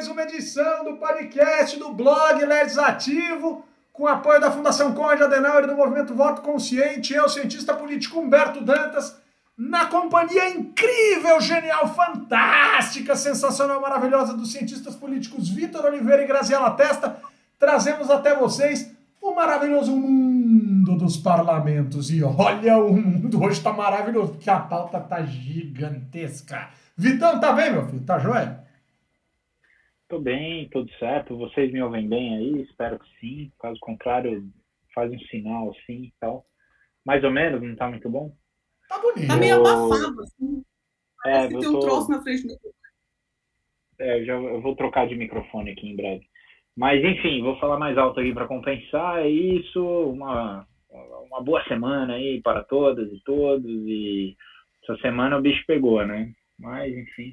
mais uma edição do podcast do blog Legislativo, com apoio da Fundação Conde Adenauer e do Movimento Voto Consciente. Eu, cientista político Humberto Dantas, na companhia incrível, genial, fantástica, sensacional, maravilhosa dos cientistas políticos Vitor Oliveira e Graziela Testa, trazemos até vocês o maravilhoso mundo dos parlamentos. E olha, o mundo hoje está maravilhoso, porque a pauta tá gigantesca. Vitão, tá bem, meu filho? Tá joia? Tô bem, tudo certo. Vocês me ouvem bem aí? Espero que sim. Caso contrário, faz um sinal assim e tal. Mais ou menos, não tá muito bom? Tá bonito. Tá meio abafado, assim. É, Parece que eu tem um tô- troço na frente do É, eu já eu vou trocar de microfone aqui em breve. Mas enfim, vou falar mais alto aqui para compensar. É isso, uma, uma boa semana aí para todas e todos. E essa semana o bicho pegou, né? Mas enfim.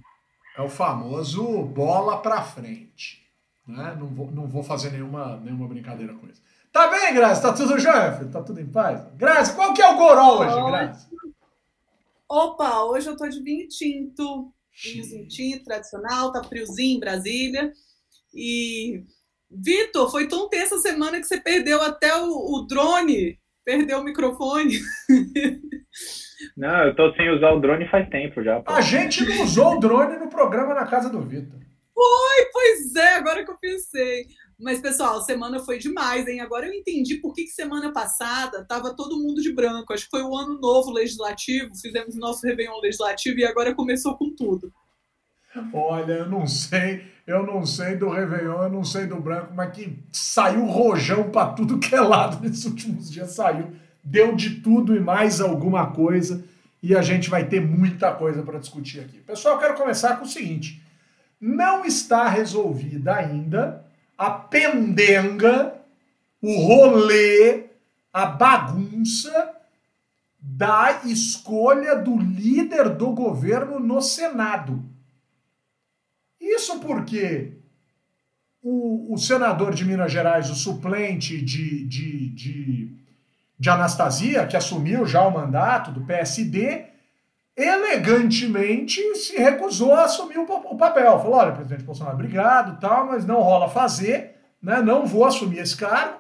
É o famoso bola pra frente. Né? Não, vou, não vou fazer nenhuma, nenhuma brincadeira com isso. Tá bem, Grazi? Tá tudo jóia, filho? Tá tudo em paz? Grazi, qual que é o goró hoje. Grazi? Opa, hoje eu tô de vinho tinto. Vinhozinho tinto, tradicional, tá friozinho em Brasília. E, Vitor, foi tão tensa a semana que você perdeu até o, o drone, perdeu o microfone. Não, eu tô sem usar o drone faz tempo já. pô. A gente não usou o drone no programa na casa do Vitor. Ai, pois é, agora que eu pensei. Mas, pessoal, semana foi demais, hein? Agora eu entendi por que, que semana passada tava todo mundo de branco. Acho que foi o ano novo legislativo, fizemos o nosso Réveillon legislativo e agora começou com tudo. Olha, eu não sei, eu não sei do Réveillon, eu não sei do branco, mas que saiu rojão pra tudo que é lado nesses últimos dias, saiu. Deu de tudo e mais alguma coisa, e a gente vai ter muita coisa para discutir aqui. Pessoal, eu quero começar com o seguinte: não está resolvida ainda a pendenga, o rolê, a bagunça da escolha do líder do governo no Senado. Isso porque o, o senador de Minas Gerais, o suplente de, de, de, de Anastasia, que assumiu já o mandato do PSD, elegantemente se recusou a assumir o, pa- o papel. Falou: olha, presidente Bolsonaro, obrigado, tal, mas não rola fazer, né? não vou assumir esse cargo.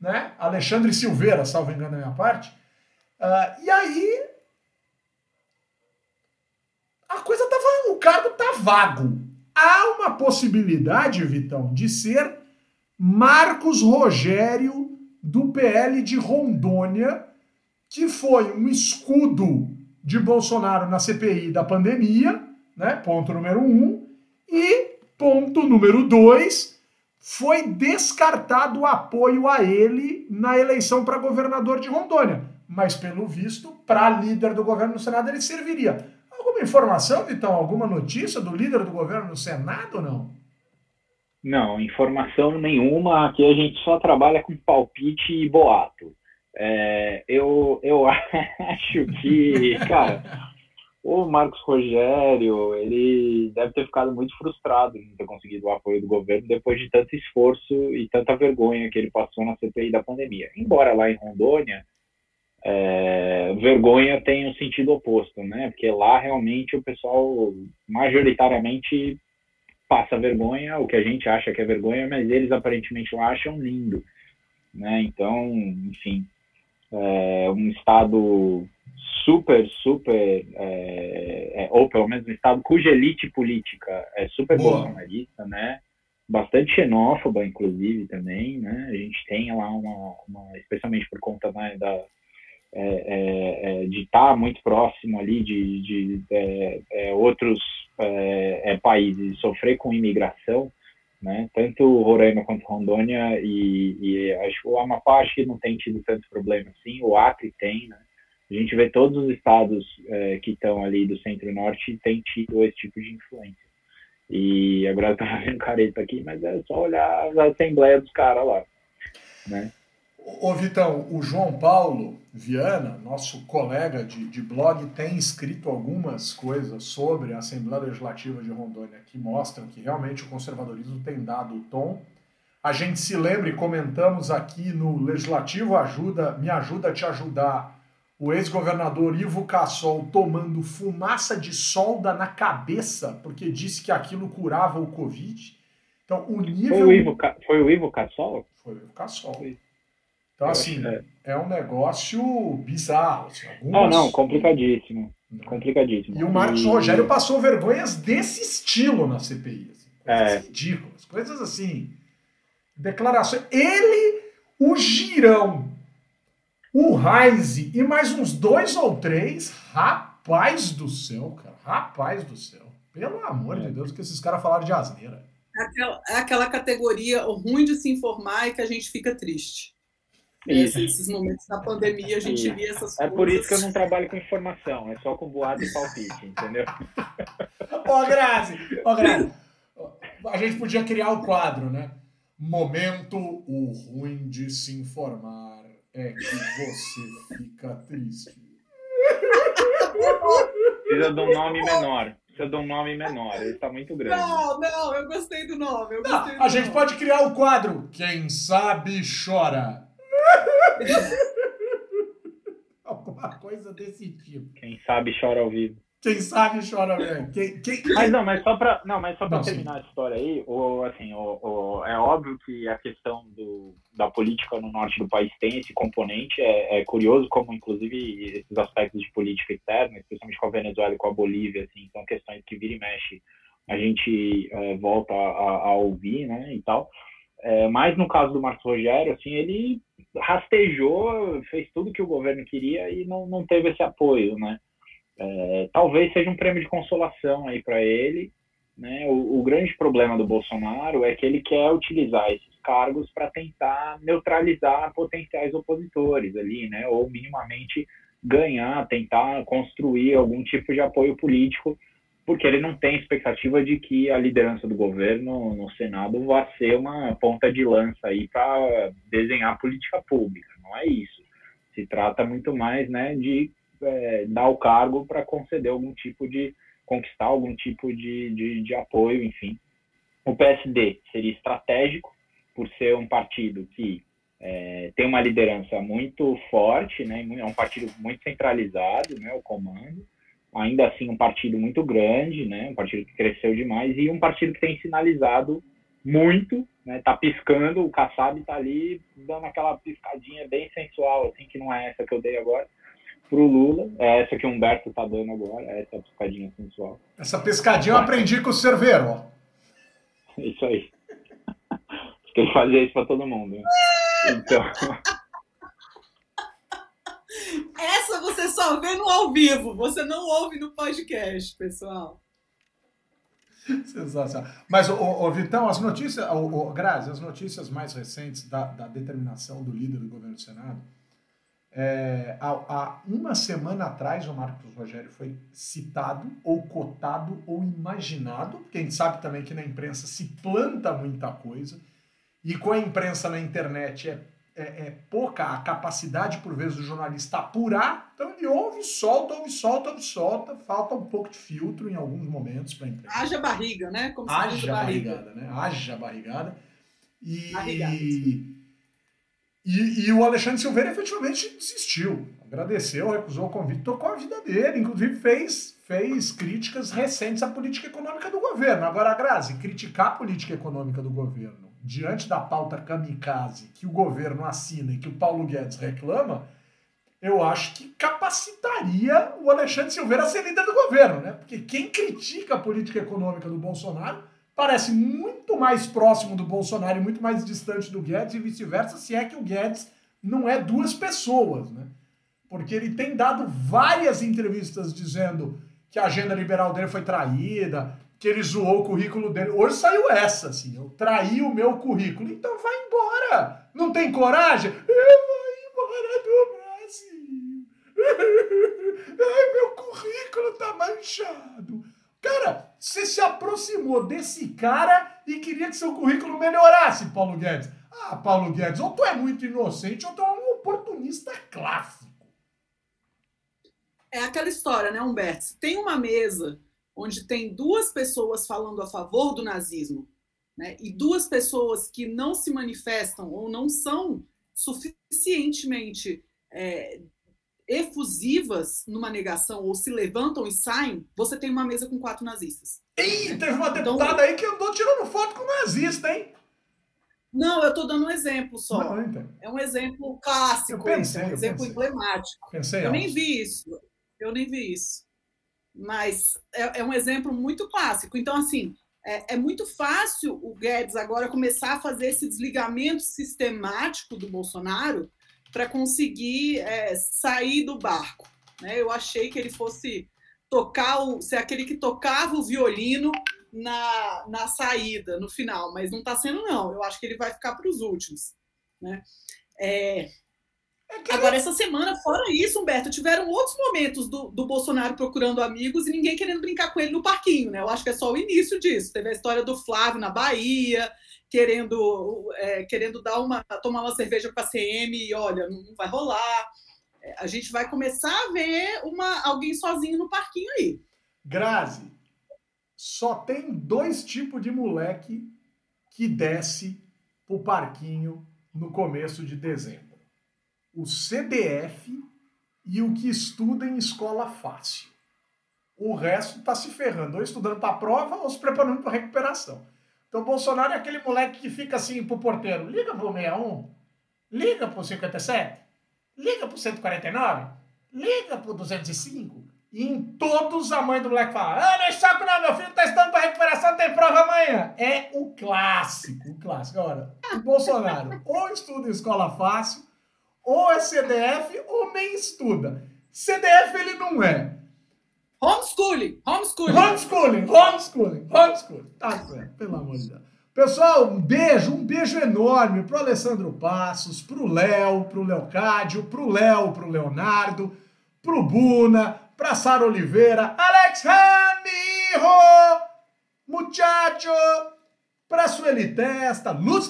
Né? Alexandre Silveira, salvo engano da minha parte. Ah, e aí a coisa tava. O cargo tá vago. Há uma possibilidade, Vitão, de ser Marcos Rogério do PL de Rondônia, que foi um escudo de Bolsonaro na CPI da pandemia, né? Ponto número um. E ponto número dois, foi descartado o apoio a ele na eleição para governador de Rondônia. Mas, pelo visto, para líder do governo no Senado ele serviria. Alguma informação, Vitão? Alguma notícia do líder do governo no Senado ou não? Não, informação nenhuma. Aqui a gente só trabalha com palpite e boato. É, eu, eu acho que, cara, o Marcos Rogério, ele deve ter ficado muito frustrado em não ter conseguido o apoio do governo depois de tanto esforço e tanta vergonha que ele passou na CPI da pandemia. Embora lá em Rondônia, é, vergonha tem um sentido oposto, né? Porque lá realmente o pessoal majoritariamente passa vergonha, o que a gente acha que é vergonha, mas eles aparentemente lá acham lindo, né? Então, enfim, é um estado super, super, é, é, ou pelo menos um estado cuja elite política é super Boa. bolsonarista, né? Bastante xenófoba, inclusive, também, né? A gente tem lá uma, uma especialmente por conta né, da, é, é, é, de estar muito próximo ali de, de é, é, outros é, países, sofrer com imigração, né? Tanto Roraima quanto Rondônia e, e acho o Amapá acho que não tem tido tanto problema assim, o Acre tem, né? A gente vê todos os estados que estão ali do centro-norte tem tido esse tipo de influência. E agora eu tô fazendo careta aqui, mas é só olhar a assembleia dos caras lá, né? Ô Vitão, o João Paulo Viana, nosso colega de, de blog, tem escrito algumas coisas sobre a Assembleia Legislativa de Rondônia que mostram que realmente o conservadorismo tem dado o tom. A gente se lembra e comentamos aqui no Legislativo Ajuda, Me Ajuda a Te Ajudar, o ex-governador Ivo Cassol tomando fumaça de solda na cabeça porque disse que aquilo curava o Covid. Então, o nível. Foi o Ivo, foi o Ivo Cassol? Foi o Ivo Cassol. Então, assim, é. é um negócio bizarro. Assim, algumas... Não, não, complicadíssimo. Né? Complicadíssimo. E o Marcos e... Rogério passou vergonhas desse estilo na CPI. Assim, coisas é. ridículas, coisas assim. Declarações. Ele, o Girão, o Reise e mais uns dois ou três, rapaz do céu, cara. Rapaz do céu. Pelo amor de Deus, que esses caras falaram de asneira. É aquela, é aquela categoria ruim de se informar e que a gente fica triste. Isso. Esses momentos da pandemia a gente isso. via essas é coisas. É por isso que eu não trabalho com informação, é só com boato e palpite, entendeu? Ô, Grazi, ô, Grazi, a gente podia criar o um quadro, né? Momento o ruim de se informar é que você fica triste. Precisa de um nome menor. Precisa de um nome menor. Ele está muito grande. Não, não, eu gostei do nome. Gostei não, do a nome. gente pode criar o quadro Quem sabe chora. Alguma coisa desse tipo. Quem sabe chora ao vivo. Quem sabe chora mesmo. Quem, quem, Mas não, mas só para não, mas só para terminar sim. a história aí, o, assim, o, o, é óbvio que a questão do, da política no norte do país tem esse componente. É, é, curioso como, inclusive, esses aspectos de política externa, especialmente com a Venezuela e com a Bolívia, assim, são questões que vira e mexe a gente é, volta a, a, ouvir, né, e tal. É, mas no caso do Marcos Rogério, assim, ele rastejou, fez tudo que o governo queria e não, não teve esse apoio, né? É, talvez seja um prêmio de consolação aí para ele. Né? O, o, grande problema do Bolsonaro é que ele quer utilizar esses cargos para tentar neutralizar potenciais opositores ali, né? Ou minimamente ganhar, tentar construir algum tipo de apoio político, porque ele não tem expectativa de que a liderança do governo no Senado vá ser uma ponta de lança aí para desenhar política pública. Não é isso. Se trata muito mais, né, de é, dar o cargo para conceder algum tipo de conquistar algum tipo de, de, de, apoio, enfim. O PSD seria estratégico por ser um partido que é, tem uma liderança muito forte, né? É um partido muito centralizado, né? O comando, ainda assim um partido muito grande, né? Um partido que cresceu demais e um partido que tem sinalizado muito, né? Tá piscando, o Kassab tá ali dando aquela piscadinha bem sensual, assim que não é essa que eu dei agora pro Lula. É essa que o Humberto tá dando agora, é essa pescadinha sensual. Essa pescadinha eu aprendi com o Cerveiro, ó. Isso aí. Acho que fazia isso pra todo mundo. Né? Então. Essa você só vê no ao vivo, você não ouve no podcast, pessoal. Sensacional. Mas, ô, ô, Vitão, as notícias, ô, Grazi, as notícias mais recentes da, da determinação do líder do governo do Senado é, há, há, uma semana atrás, o Marcos Rogério foi citado, ou cotado, ou imaginado, porque a gente sabe também que na imprensa se planta muita coisa, e com a imprensa na internet é, é, é pouca a capacidade, por vezes, do jornalista apurar, então ele ouve, solta, ouve, solta, ouve, solta, falta um pouco de filtro em alguns momentos para a imprensa. Haja barriga, né? Como Haja barrigada, né? Haja barrigada. E. Barrigada. E, e, o Alexandre Silveira efetivamente desistiu, agradeceu, recusou o convite, tocou a vida dele, inclusive fez, fez críticas recentes à política econômica do governo. Agora, Grazi, criticar a política econômica do governo diante da pauta kamikaze que o governo assina e que o Paulo Guedes reclama, eu acho que capacitaria o Alexandre Silveira a ser líder do governo, né? Porque quem critica a política econômica do Bolsonaro parece muito mais próximo do Bolsonaro e muito mais distante do Guedes e vice-versa, se é que o Guedes não é duas pessoas, né? Porque ele tem dado várias entrevistas dizendo que a agenda liberal dele foi traída, que ele zoou o currículo dele. Hoje saiu essa, assim, eu traí o meu currículo. Então vai embora! Não tem coragem? Eu vou embora do Brasil! Ai, meu currículo tá manchado! Cara, você se aproximou desse cara e queria que seu currículo melhorasse, Paulo Guedes. Ah, Paulo Guedes, ou tu é muito inocente ou tu é um oportunista clássico. É aquela história, né, Humberto? Tem uma mesa onde tem duas pessoas falando a favor do nazismo, né, e duas pessoas que não se manifestam ou não são suficientemente é, efusivas numa negação ou se levantam e saem, você tem uma mesa com quatro nazistas. Ih, teve uma então, deputada então, aí que andou tirando foto com nazista, hein? Não, eu estou dando um exemplo só. Não, então. É um exemplo clássico, pensei, é um exemplo pensei. emblemático. Pensei eu nem vi isso. Eu nem vi isso. Mas é, é um exemplo muito clássico. Então, assim, é, é, muito fácil o Guedes agora começar a fazer esse desligamento sistemático do Bolsonaro para conseguir é, sair do barco. Né? Eu achei que ele fosse tocar o, ser aquele que tocava o violino na, na saída, no final, mas não está sendo, não. Eu acho que ele vai ficar para os últimos. Né? É, Agora, essa semana, fora isso, Humberto, tiveram outros momentos do, do Bolsonaro procurando amigos e ninguém querendo brincar com ele no parquinho, né? Eu acho que é só o início disso. Teve a história do Flávio na Bahia, querendo, é, querendo dar uma, tomar uma cerveja com a CM e olha, não vai rolar. É, a gente vai começar a ver uma, alguém sozinho no parquinho aí. Grazi, só tem dois tipos de moleque que desce pro parquinho no começo de dezembro o CDF e o que estuda em escola fácil. O resto está se ferrando, ou estudando para a prova ou se preparando para recuperação. Então, Bolsonaro é aquele moleque que fica assim pro porteiro: liga pro 61, liga pro 57, liga pro 149, liga pro 205. E em todos a mãe do moleque fala: Ah, não é saco não, meu filho está estudando para recuperação, tem prova amanhã. É o clássico, o clássico. Agora, o Bolsonaro ou estuda em escola fácil ou é CDF ou nem estuda. CDF ele não é. Homeschooling, homeschooling. Homeschooling, homeschooling, homeschooling. Tá certo, pelo amor de Deus. Pessoal, um beijo, um beijo enorme pro Alessandro Passos, pro Léo, pro Leocádio, pro Léo, pro Leonardo, pro Buna, pra Sara Oliveira, Alex Ramiro, muchacho, pra Sueli Testa, Luz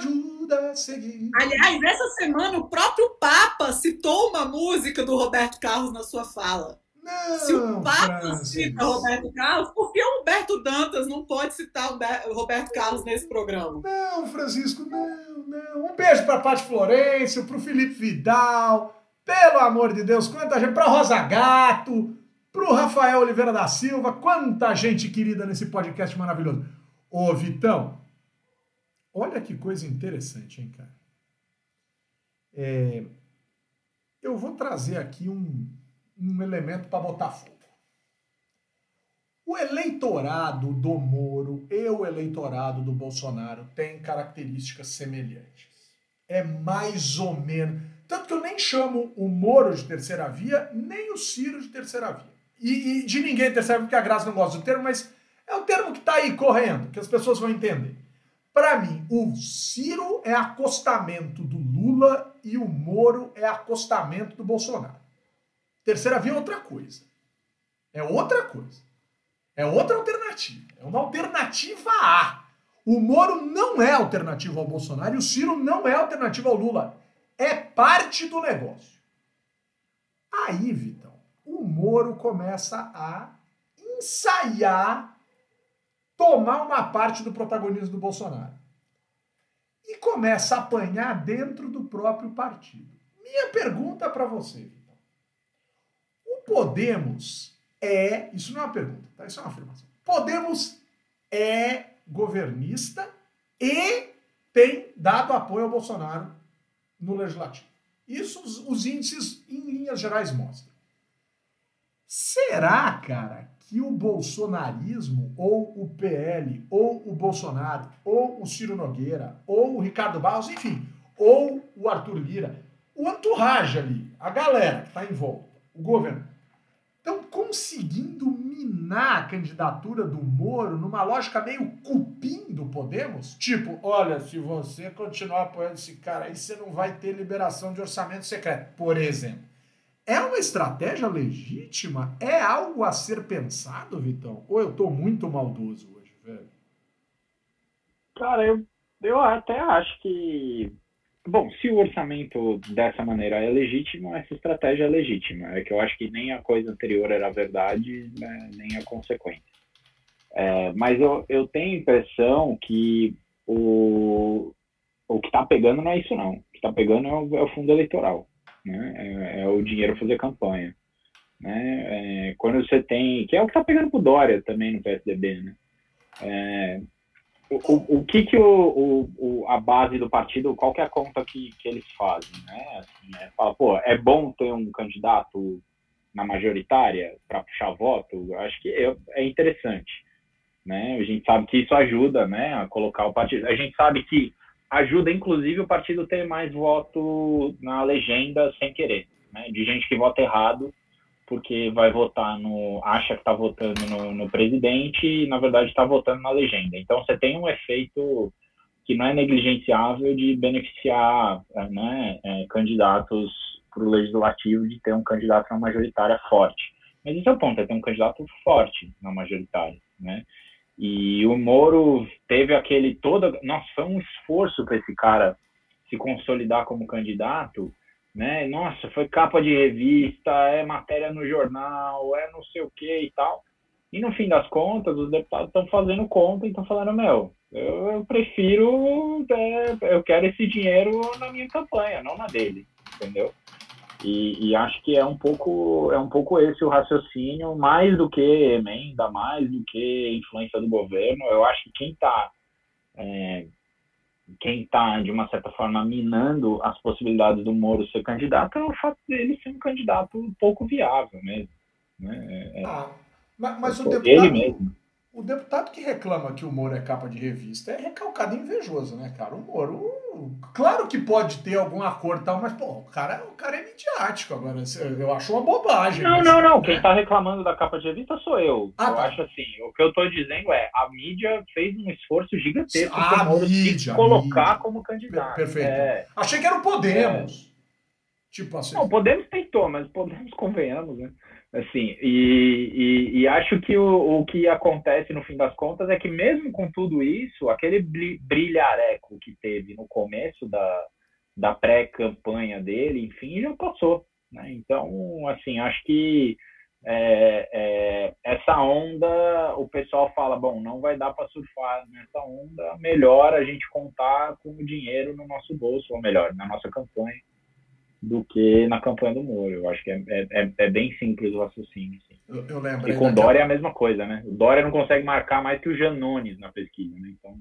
ajuda a seguir. Aliás, essa semana o próprio Papa citou uma música do Roberto Carlos na sua fala. Não, Se o Papa Francis. cita Roberto Carlos, por que o Humberto Dantas não pode citar o Roberto Carlos nesse programa? Não, Francisco, não, não. Um beijo para a Paty Florencio, para o Felipe Vidal, pelo amor de Deus, quanta gente, para Rosa Gato, para o Rafael Oliveira da Silva, quanta gente querida nesse podcast maravilhoso. Ô, Vitão, Olha que coisa interessante, hein, cara? É, eu vou trazer aqui um, um elemento para botar fogo. O eleitorado do Moro e o eleitorado do Bolsonaro têm características semelhantes. É mais ou menos. Tanto que eu nem chamo o Moro de terceira via, nem o Ciro de terceira via. E, e de ninguém de terceira via, porque a Graça não gosta do termo, mas é o termo que está aí correndo, que as pessoas vão entender. Para mim, o Ciro é acostamento do Lula e o Moro é acostamento do Bolsonaro. Terceira via é outra coisa. É outra coisa. É outra alternativa. É uma alternativa A. O Moro não é alternativa ao Bolsonaro e o Ciro não é alternativa ao Lula. É parte do negócio. Aí, Vitão, o Moro começa a ensaiar tomar uma parte do protagonismo do Bolsonaro. E começa a apanhar dentro do próprio partido. Minha pergunta para você. O Podemos é. Isso não é uma pergunta, tá? Isso é uma afirmação. Podemos é governista e tem dado apoio ao Bolsonaro no legislativo. Isso os, os índices, em linhas gerais, mostram. Será, cara, que o bolsonarismo, ou o PL, ou o Bolsonaro, ou o Ciro Nogueira, ou o Ricardo Barros, enfim, ou o Arthur Lira, o entourage ali, a galera que está em volta, o governo, estão conseguindo minar a candidatura do Moro numa lógica meio cupim do Podemos? Tipo, olha, se você continuar apoiando esse cara aí, você não vai ter liberação de orçamento secreto, por exemplo. É uma estratégia legítima? É algo a ser pensado, Vitão? Ou eu estou muito maldoso hoje, velho? Cara, eu, eu até acho que. Bom, se o orçamento dessa maneira é legítimo, essa estratégia é legítima. É que eu acho que nem a coisa anterior era verdade, né, nem a consequência. É, mas eu, eu tenho a impressão que o, o que está pegando não é isso, não. O que está pegando é o, é o, fundo eleitoral, né? É, é o dinheiro fazer campanha. Né? É, quando você tem, que é o que está pegando pro Dória também no PSDB, né? É, o, o, o, que que o, o, a base do partido, qual que é a conta que, que eles fazem, né? Assim, é, fala, pô, é bom ter um candidato na majoritária para puxar voto? Acho que é, é interessante, né? A gente sabe que isso ajuda, né, a colocar o partido. A gente sabe que ajuda, inclusive, o partido ter mais voto na legenda sem querer, né? De gente que vota errado porque vai votar no. acha que está votando no, no, presidente e, na verdade, está votando na legenda. Então, você tem um efeito que não é negligenciável de beneficiar né, é, candidatos para o legislativo de ter um candidato na majoritária forte. Mas esse é o ponto, é ter um candidato forte na majoritária, né? E o Moro teve aquele todo, nossa, foi um esforço para esse cara se consolidar como candidato, né? Nossa, foi capa de revista, é matéria no jornal, é não sei o que e tal. E no fim das contas, os deputados estão fazendo conta e estão falando, meu, eu, eu prefiro, é, eu quero esse dinheiro na minha campanha, não na dele, entendeu? E, e, acho que é um pouco é um pouco esse o raciocínio, mais do que emenda, mais do que influência do governo. Eu acho que quem está é, quem está, de uma certa forma, minando as possibilidades do Moro ser candidato é o fato dele ser um candidato pouco viável mesmo. Né? É, ah, mas, mas o deputado, ele mesmo. O deputado que reclama que o Moro é capa de revista é recalcado e invejoso, né, cara? O Moro, claro que pode ter algum acordo e tal, mas, pô, o cara, o cara é midiático agora. Eu acho uma bobagem. Não, mas, não, não. Né? Quem tá reclamando da capa de revista sou eu. Ah, eu tá. acho assim, o que eu tô dizendo é, a mídia fez um esforço gigantesco para Moro mídia, se colocar mídia. como candidato. Perfeito. É. Achei que era o Podemos. É. Tipo assim. Não, o Podemos tentou, mas Podemos convenhamos, né? Assim, e, e, e, acho que o, o que acontece no fim das contas é que mesmo com tudo isso, aquele brilhareco que teve no começo da, da pré-campanha dele, enfim, já passou. Né? Então, assim, acho que é, é, essa onda, o pessoal fala, bom, não vai dar para surfar nessa onda, melhor a gente contar com o dinheiro no nosso bolso, ou melhor, na nossa campanha do que na campanha do Moro. Eu acho que é, é, é, é bem simples o raciocínio. Assim. Eu, eu lembro. E com o Dória é a mesma coisa, né? O Dória não consegue marcar mais que o Janones na pesquisa, né? Então...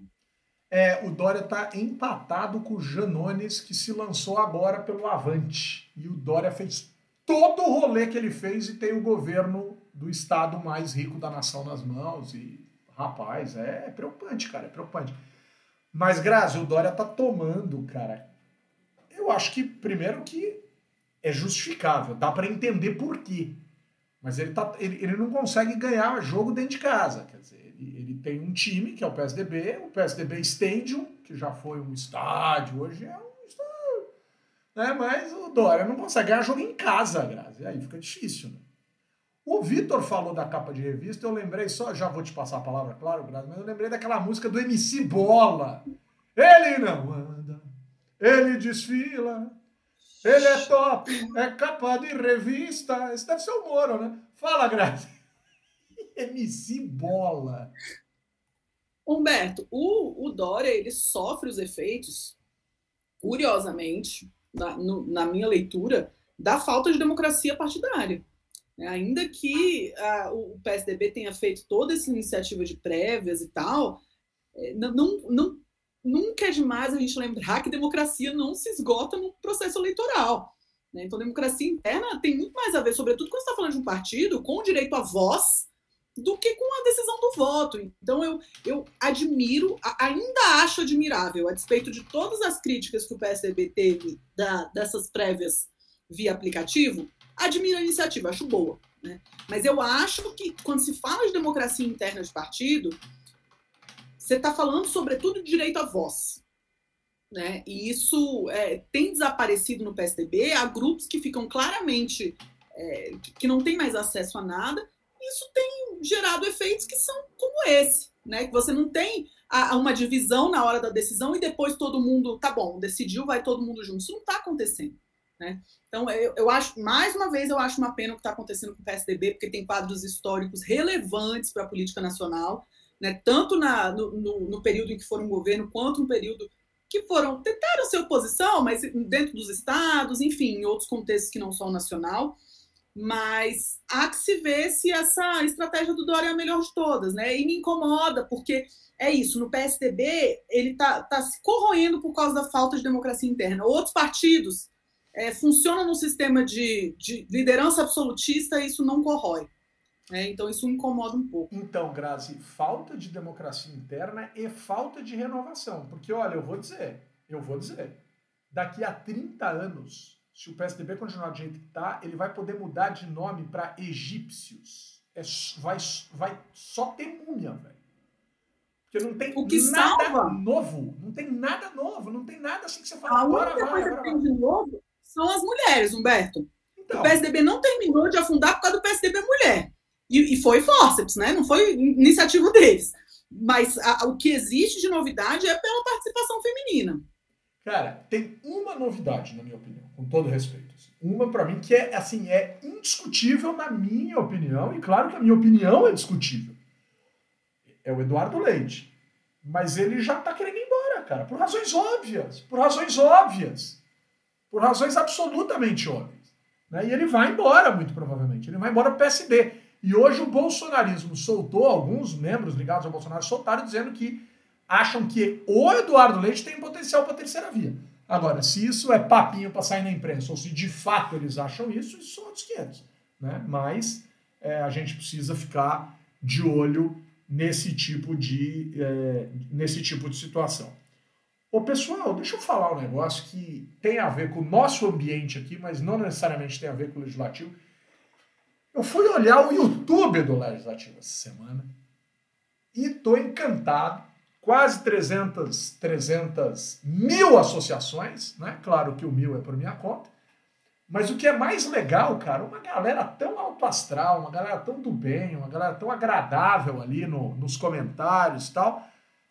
É, o Dória está empatado com o Janones, que se lançou agora pelo Avante. E o Dória fez todo o rolê que ele fez e tem o governo do estado mais rico da nação nas mãos. E, rapaz, é preocupante, cara, é preocupante. Mas, Grazi, o Dória tá tomando, cara, acho que, primeiro, que é justificável, dá para entender por quê. Mas ele, tá, ele, ele não consegue ganhar jogo dentro de casa. Quer dizer, ele, ele tem um time, que é o PSDB, o PSDB Stadium, que já foi um estádio, hoje é um estádio. Né? Mas o Dória não consegue ganhar jogo em casa, Grazi. Aí fica difícil, né? O Vitor falou da capa de revista, eu lembrei só, já vou te passar a palavra, claro, Grazi, mas eu lembrei daquela música do MC Bola. Ele não anda ele desfila, ele é top, é capa de revista. Esse deve ser o Moro, né? Fala, Grazi. MC Bola. Humberto, o, o Dória ele sofre os efeitos, curiosamente, na, no, na minha leitura, da falta de democracia partidária. É, ainda que uh, o PSDB tenha feito toda essa iniciativa de prévias e tal, é, não, não nunca é demais a gente lembrar que democracia não se esgota no processo eleitoral. Né? Então, democracia interna tem muito mais a ver, sobretudo quando você está falando de um partido, com o direito à voz do que com a decisão do voto. Então, eu, eu admiro, ainda acho admirável, a despeito de todas as críticas que o PSDB teve da, dessas prévias via aplicativo, admiro a iniciativa, acho boa. Né? Mas eu acho que, quando se fala de democracia interna de partido, você está falando, sobretudo, de direito à voz. Né? E isso é, tem desaparecido no PSDB. Há grupos que ficam claramente é, que não têm mais acesso a nada. Isso tem gerado efeitos que são como esse, né? Que você não tem a, a uma divisão na hora da decisão e depois todo mundo, tá bom, decidiu, vai todo mundo junto. Isso não está acontecendo. Né? Então, eu, eu acho, mais uma vez, eu acho uma pena o que está acontecendo com o PSDB, porque tem quadros históricos relevantes para a política nacional, né, tanto na, no, no, no, período em que foram governo, quanto no período que foram tentaram ser oposição, mas dentro dos estados, enfim, em outros contextos que não são nacional. Mas há que se ver se essa estratégia do Dória é a melhor de todas, né? E me incomoda, porque é isso, no PSDB ele está tá se corroendo por causa da falta de democracia interna. Outros partidos é, funcionam no sistema de, de liderança absolutista e isso não corrói. É, então isso incomoda um pouco. Então, Grazi, falta de democracia interna e falta de renovação. Porque, olha, eu vou dizer, eu vou dizer, daqui a 30 anos, se o PSDB continuar do jeito que está, ele vai poder mudar de nome para egípcios. É, vai, vai só ter múmia, velho. Porque não tem o que nada salva. novo. Não tem nada novo. Não tem nada assim que você fala. A agora única vai, coisa agora que tem de novo são as mulheres, Humberto. Então, O PSDB não terminou de afundar por causa do PSDB mulher. E, e foi fórceps, né? Não foi iniciativa deles. Mas a- o que existe de novidade é pela participação feminina. Cara, tem uma novidade, na minha opinião, com todo respeito. assim. Uma, pra mim, que é, assim, é indiscutível na minha opinião, e claro que a minha opinião é discutível. É o Eduardo Leite. Mas ele já tá querendo ir embora, cara, por razões óbvias. Por razões óbvias. Por razões absolutamente óbvias. Né? E ele vai embora, muito provavelmente. Ele vai embora pro PSD. E hoje o bolsonarismo soltou, alguns membros ligados ao Bolsonaro soltaram dizendo que acham que o Eduardo Leite tem potencial para terceira via. Agora, se isso é papinho para sair na imprensa, ou se de fato eles acham isso, isso são outros 500. Né? Mas é, a gente precisa ficar de olho nesse tipo de, é, nesse tipo de situação. Ô pessoal, deixa eu falar um negócio que tem a ver com o nosso ambiente aqui, mas não necessariamente tem a ver com o legislativo. Eu fui olhar o YouTube do Legislativo essa semana e tô encantado. Quase 300, 300 mil associações, né? Claro que o mil é por minha conta. Mas o que é mais legal, cara, uma galera tão alto astral, uma galera tão do bem, uma galera tão agradável ali no, nos comentários e tal.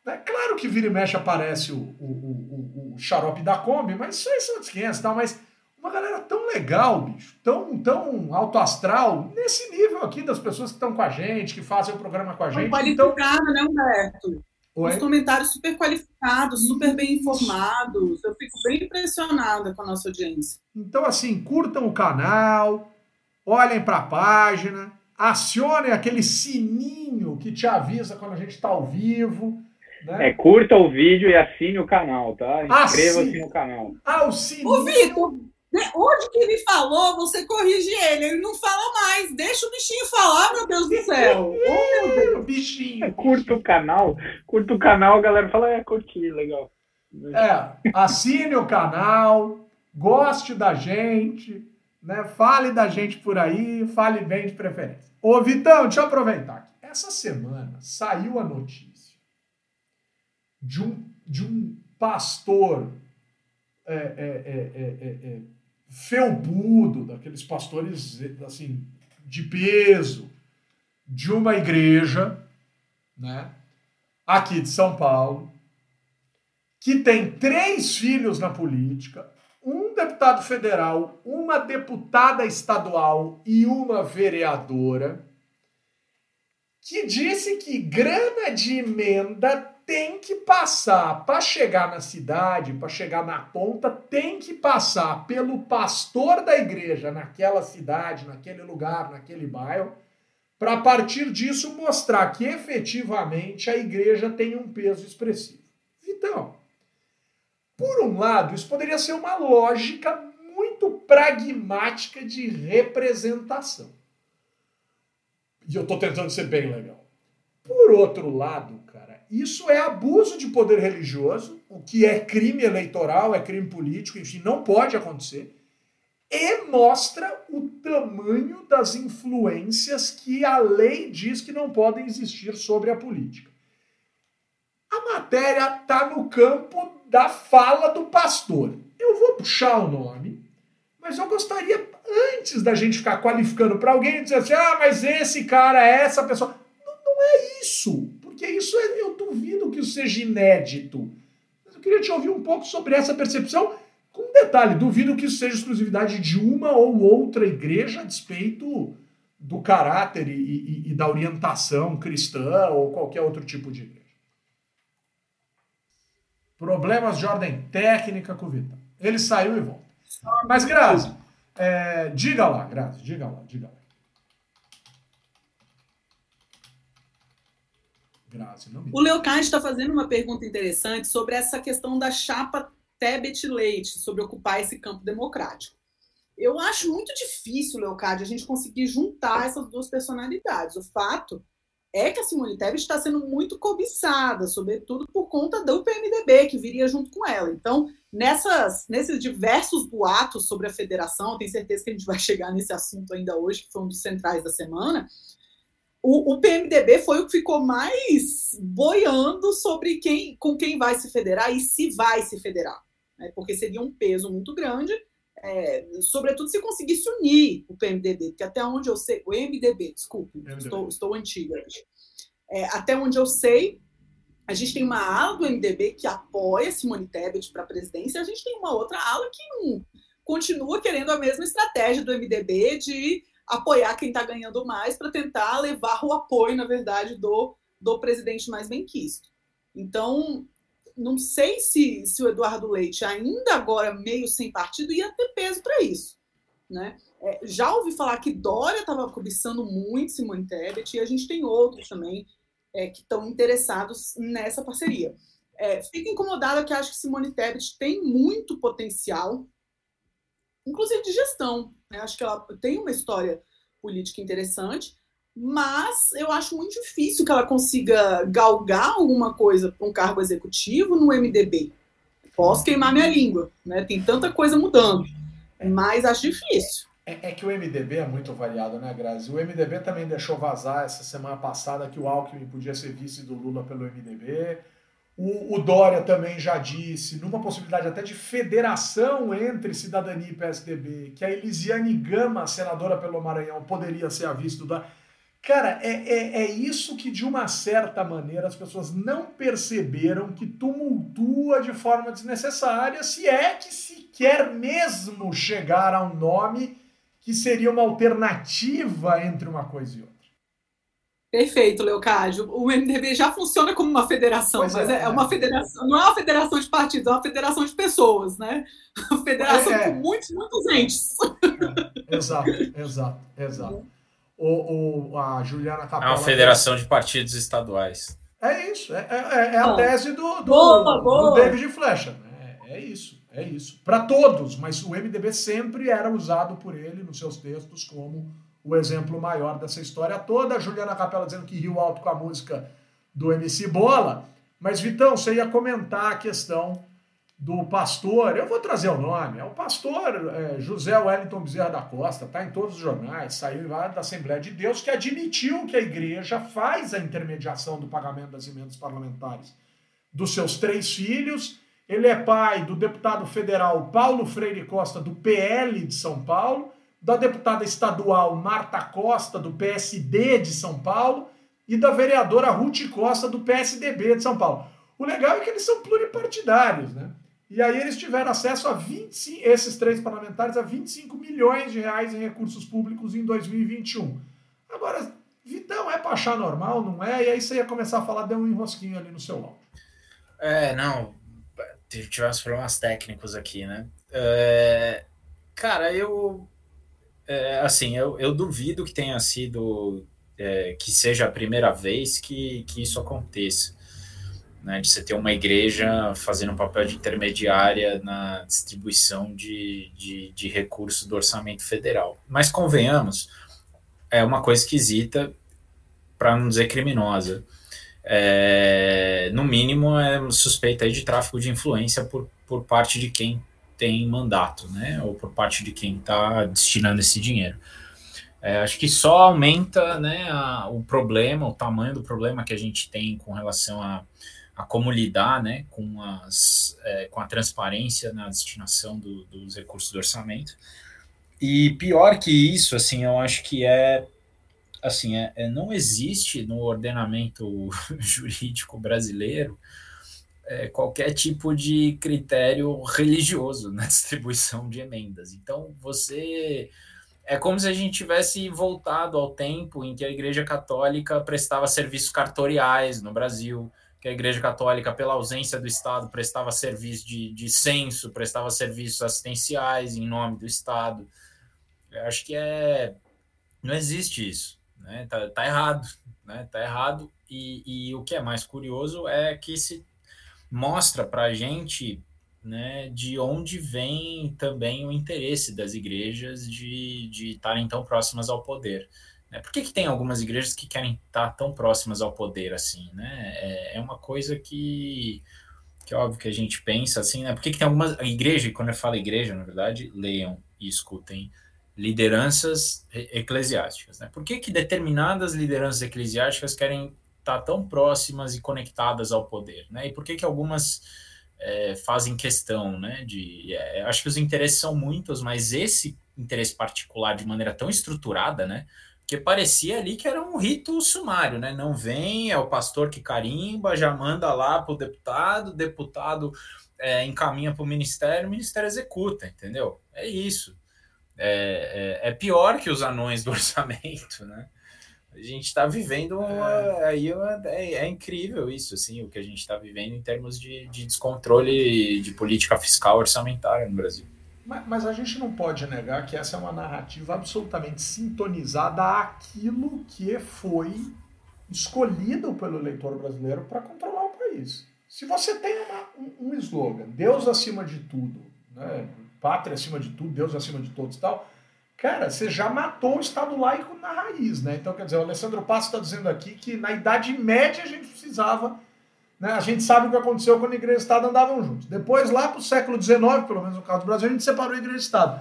Né? Claro que vira e mexe aparece o, o, o, o, o xarope da Kombi, mas isso aí são outros 500 e tal, mas uma galera tão legal, bicho, tão, tão alto astral, nesse nível aqui das pessoas que estão com a gente, que fazem o programa com a gente. Então, Qualificada, né, Humberto? Oi? Os comentários super qualificados, super bem informados. Eu fico bem impressionada com a nossa audiência. Então, assim, curtam o canal, olhem para a página, acionem aquele sininho que te avisa quando a gente está ao vivo. Né? É, curta o vídeo e assine o canal, tá? Inscreva-se no canal. Ah, o sininho. Ô, Vitor, onde que ele falou, você corrige ele. Ele não fala mais. Deixa o bichinho falar, meu Deus do céu. Oh, meu Deus. o bichinho. Curta o canal, curta o canal, a galera fala, é, curti, legal. É, assine o canal, goste da gente, né? Fale da gente por aí, fale bem de preferência. Ô, Vitão, deixa eu aproveitar aqui. Essa semana saiu a notícia de um, de um pastor é, é, é, é, é, é, felpudo, daqueles pastores assim, de peso, de uma igreja, né? Aqui de São Paulo, que tem três filhos na política, um deputado federal, uma deputada estadual e uma vereadora, que disse que grana de emenda tem que passar para chegar na cidade, para chegar na ponta, tem que passar pelo pastor da igreja naquela cidade, naquele lugar, naquele bairro, para a partir disso mostrar que efetivamente a igreja tem um peso expressivo. Então, por um lado, isso poderia ser uma lógica muito pragmática de representação. E eu estou tentando ser bem legal. Por outro lado, isso é abuso de poder religioso, o que é crime eleitoral, é crime político, enfim, não pode acontecer. E mostra o tamanho das influências que a lei diz que não podem existir sobre a política. A matéria está no campo da fala do pastor. Eu vou puxar o nome, mas eu gostaria, antes da gente ficar qualificando para alguém, dizer assim: ah, mas esse cara essa pessoa. Não, não é isso, porque isso é, eu duvido que isso seja inédito. Mas eu queria te ouvir um pouco sobre essa percepção. Com um detalhe, duvido que isso seja exclusividade de uma ou outra igreja a despeito do caráter e, e, e da orientação cristã ou qualquer outro tipo de igreja. Problemas de ordem técnica com o Vitão. Ele saiu e volta. Mas, Grazi, é, diga lá, Grazi, diga lá, diga lá. Não me... O Leocard está fazendo uma pergunta interessante sobre essa questão da chapa Tebet Leite, sobre ocupar esse campo democrático. Eu acho muito difícil, Leocádio, a gente conseguir juntar essas duas personalidades. O fato é que a Simone Tebet está sendo muito cobiçada, sobretudo por conta do PMDB, que viria junto com ela. Então, nessas, nesses diversos boatos sobre a federação, tenho certeza que a gente vai chegar nesse assunto ainda hoje, que foi um dos centrais da semana, o, o PMDB foi o que ficou mais boiando sobre quem, com quem vai se federar e se vai se federar. Né? Porque seria um peso muito grande é, sobretudo se conseguisse unir o PMDB, porque até onde eu sei, o MDB, desculpe, MDB. Estou, estou antiga. É, até onde eu sei, a gente tem uma ala do MDB que apoia Simone Tebet para a presidência, a gente tem uma outra ala que continua querendo a mesma estratégia do MDB de apoiar quem está ganhando mais para tentar levar o apoio, na verdade, do, do presidente mais bem quisto. Então, não sei se, se o Eduardo Leite, ainda agora meio sem partido, ia ter peso para isso. Né? É, já ouvi falar que Dória estava cobiçando muito Simone Tebet e a gente tem outros também é, que estão interessados nessa parceria. É, fico incomodada que acho que Simone Tebet tem muito potencial, inclusive de gestão. Né? Acho que ela tem uma história política interessante, mas eu acho muito difícil que ela consiga galgar alguma coisa para um cargo executivo no MDB. Posso queimar minha língua, né? Tem tanta coisa mudando, mas acho difícil. É, é, que o MDB é muito variado, né, Grazi? O MDB também deixou vazar essa semana passada que o Alckmin podia ser vice do Lula pelo MDB. O, o Dória também já disse, numa possibilidade até de federação entre Cidadania e PSDB, que a Elisiane Gama, senadora pelo Maranhão, poderia ser a vice do Dória. Cara, é, é, é isso que, de uma certa maneira, as pessoas não perceberam que tumultua de forma desnecessária, se é que se quer mesmo chegar a um nome que seria uma alternativa entre uma coisa e outra. Perfeito, Leocádio. O MDB já funciona como uma federação, pois mas é, é, uma federação, não é uma federação de partidos, é uma federação de pessoas, né? Uma federação é, é. com muitos, muitos entes. É, exato, exato, exato o, o, a Juliana Capela. É uma federação de partidos estaduais. É isso, é, é, é a tese do, do, boa, boa. do David Flecha. É, isso, é isso. Para todos, mas o MDB sempre era usado por ele nos seus textos como o exemplo maior dessa história toda. A Juliana Capela dizendo que riu alto com a música do MC Bola. Mas, Vitão, você ia comentar a questão do pastor, eu vou trazer o nome, é o pastor é, José Wellington Bezerra da Costa, está em todos os jornais, saiu lá da Assembleia de Deus, que admitiu que a igreja faz a intermediação do pagamento das emendas parlamentares dos seus três filhos. Ele é pai do deputado federal Paulo Freire Costa, do PL de São Paulo, da deputada estadual Marta Costa, do PSD de São Paulo, e da vereadora Ruth Costa, do PSDB de São Paulo. O legal é que eles são pluripartidários, né? E aí eles tiveram acesso a 25, esses três parlamentares, a 25 milhões de reais em recursos públicos em 2021. Agora, Vitão, é para achar normal, não é? E aí você ia começar a falar, deu um enrosquinho ali no seu áudio. É, não, tivemos problemas técnicos aqui, né? É, cara, eu, é, assim, eu, eu duvido que tenha sido, é, que seja a primeira vez que, que isso aconteça né, de você ter uma igreja fazendo um papel de intermediária na distribuição de, de, de recursos do orçamento federal. Mas convenhamos, é uma coisa esquisita, para não dizer criminosa. É, no mínimo, é suspeita de tráfico de influência por, por parte de quem tem mandato, né, ou por parte de quem está destinando esse dinheiro. É, acho que só aumenta né, a, o problema, o tamanho do problema que a gente tem com relação a a como lidar né, com, as, é, com a transparência na destinação do, dos recursos do orçamento. E pior que isso, assim, eu acho que é assim, é, é não existe no ordenamento jurídico brasileiro é, qualquer tipo de critério religioso na distribuição de emendas. Então, você é como se a gente tivesse voltado ao tempo em que a Igreja Católica prestava serviços cartoriais no Brasil, que a Igreja Católica, pela ausência do Estado, prestava serviço de, de censo, prestava serviços assistenciais em nome do Estado. Eu acho que é. Não existe isso. Né? Tá, tá errado. Né? Tá errado. E, e o que é mais curioso é que se mostra para a gente né, de onde vem também o interesse das igrejas de estarem tão próximas ao poder. Né? Por que, que tem algumas igrejas que querem estar tão próximas ao poder assim? Né? É, é uma coisa que, que é óbvio que a gente pensa assim, né? Por que, que tem algumas igrejas, quando eu falo igreja, na verdade, leiam e escutem lideranças eclesiásticas. Né? Por que, que determinadas lideranças eclesiásticas querem estar tão próximas e conectadas ao poder? Né? E por que, que algumas é, fazem questão né, de. É, acho que os interesses são muitos, mas esse interesse particular de maneira tão estruturada, né? Porque parecia ali que era um rito sumário, né? Não vem, é o pastor que carimba, já manda lá para o deputado, deputado é, encaminha para o ministério, o ministério executa, entendeu? É isso. É, é, é, pior que os anões do orçamento, né? A gente está vivendo uma, é. aí uma, é, é, incrível isso, assim, o que a gente está vivendo em termos de, de descontrole de política fiscal orçamentária no Brasil. Mas, mas, a gente não pode negar que essa é uma narrativa absolutamente sintonizada àquilo que foi escolhido pelo eleitor brasileiro para controlar o país. Se você tem uma, um, um, slogan, Deus acima de tudo, né? pátria acima de tudo, Deus acima de todos e tal, cara, você já matou o Estado laico na raiz. Né? Então, quer dizer, o Alessandro Passo está dizendo aqui que na Idade Média a gente precisava né? A gente sabe o que aconteceu quando a igreja e o Estado andavam juntos. Depois, lá para o século XIX, pelo menos no caso do Brasil, a gente separou a igreja e o Estado.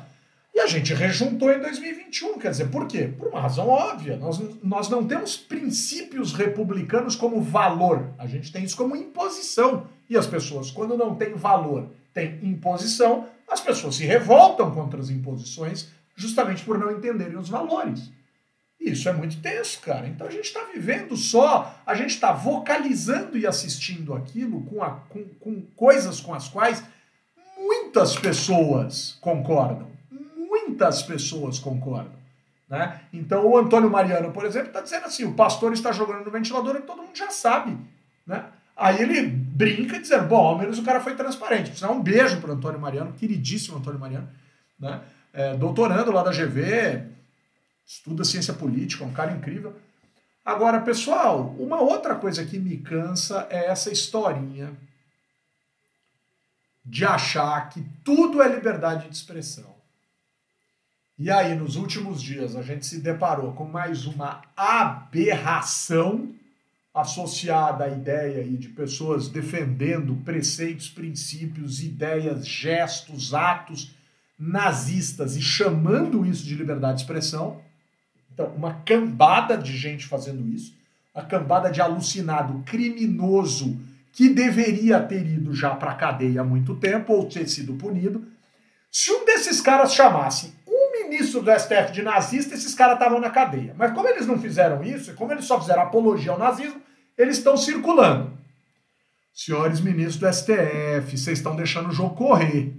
E a gente rejuntou em 2021. Quer dizer, por quê? Por uma razão óbvia. Nós, nós não temos princípios republicanos como valor. A gente tem isso como imposição. E as pessoas, quando não têm valor, têm imposição, as pessoas se revoltam contra as imposições justamente por não entenderem os valores. Isso é muito tenso, cara. Então a gente está vivendo só, a gente está vocalizando e assistindo aquilo com, a, com, com coisas com as quais muitas pessoas concordam. Muitas pessoas concordam. Né? Então o Antônio Mariano, por exemplo, está dizendo assim: o pastor está jogando no ventilador e todo mundo já sabe. Né? Aí ele brinca dizendo: bom, ao menos o cara foi transparente. Precisa um beijo para Antônio Mariano, queridíssimo Antônio Mariano, né? É, doutorando lá da GV, estuda ciência política, um cara incrível. Agora, pessoal, uma outra coisa que me cansa é essa historinha de achar que tudo é liberdade de expressão. E aí, nos últimos dias, a gente se deparou com mais uma aberração associada à ideia aí de pessoas defendendo preceitos, princípios, ideias, gestos, atos nazistas e chamando isso de liberdade de expressão. Então, uma cambada de gente fazendo isso, uma cambada de alucinado criminoso que deveria ter ido já para a cadeia há muito tempo ou ter sido punido. Se um desses caras chamasse um ministro do STF de nazista, esses caras estavam na cadeia. Mas como eles não fizeram isso, e como eles só fizeram apologia ao nazismo, eles estão circulando. Senhores ministros do STF, vocês estão deixando o jogo correr.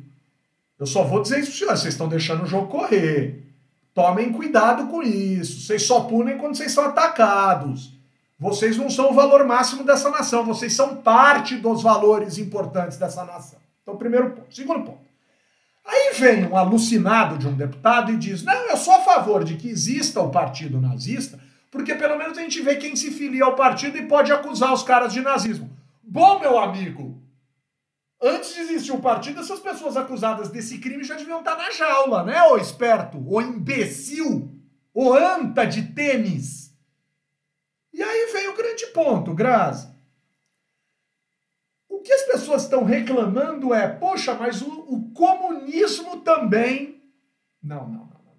Eu só vou dizer isso para vocês estão deixando o jogo correr. Tomem cuidado com isso. Vocês só punem quando vocês são atacados. Vocês não são o valor máximo dessa nação, vocês são parte dos valores importantes dessa nação. Então, primeiro ponto. Segundo ponto. Aí vem um alucinado de um deputado e diz: Não, eu sou a favor de que exista o partido nazista, porque pelo menos a gente vê quem se filia ao partido e pode acusar os caras de nazismo. Bom, meu amigo, Antes de existir o partido, essas pessoas acusadas desse crime já deviam estar na jaula, né, ô esperto, ô imbecil, ô anta de tênis. E aí vem o grande ponto, Grazi. O que as pessoas estão reclamando é, poxa, mas o, o comunismo também. Não, não, não, não,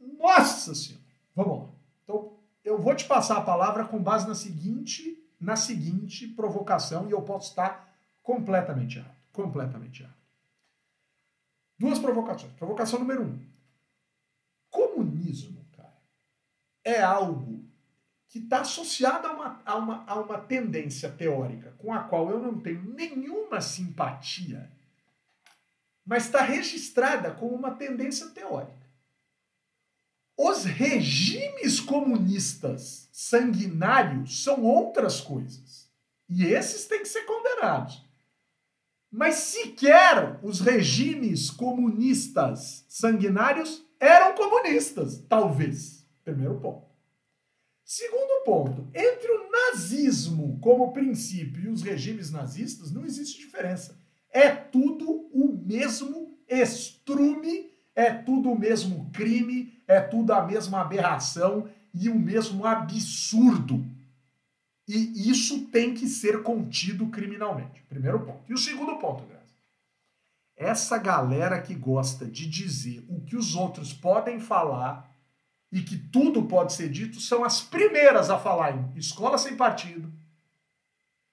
não. Nossa Senhora. Vamos lá. Então, eu vou te passar a palavra com base na seguinte, na seguinte provocação, e eu posso estar Completamente errado. Completamente errado. Duas provocações. Provocação número um. Comunismo, cara, é algo que está associado a uma, a, uma, a uma tendência teórica com a qual eu não tenho nenhuma simpatia, mas está registrada como uma tendência teórica. Os regimes comunistas sanguinários são outras coisas. E esses têm que ser condenados. Mas sequer os regimes comunistas sanguinários eram comunistas, talvez. Primeiro ponto. Segundo ponto, entre o nazismo como princípio e os regimes nazistas não existe diferença. É tudo o mesmo estrume, é tudo o mesmo crime, é tudo a mesma aberração e o mesmo absurdo. E isso tem que ser contido criminalmente. Primeiro ponto. E o segundo ponto, Graça. Essa galera que gosta de dizer o que os outros podem falar e que tudo pode ser dito são as primeiras a falar em escola sem partido.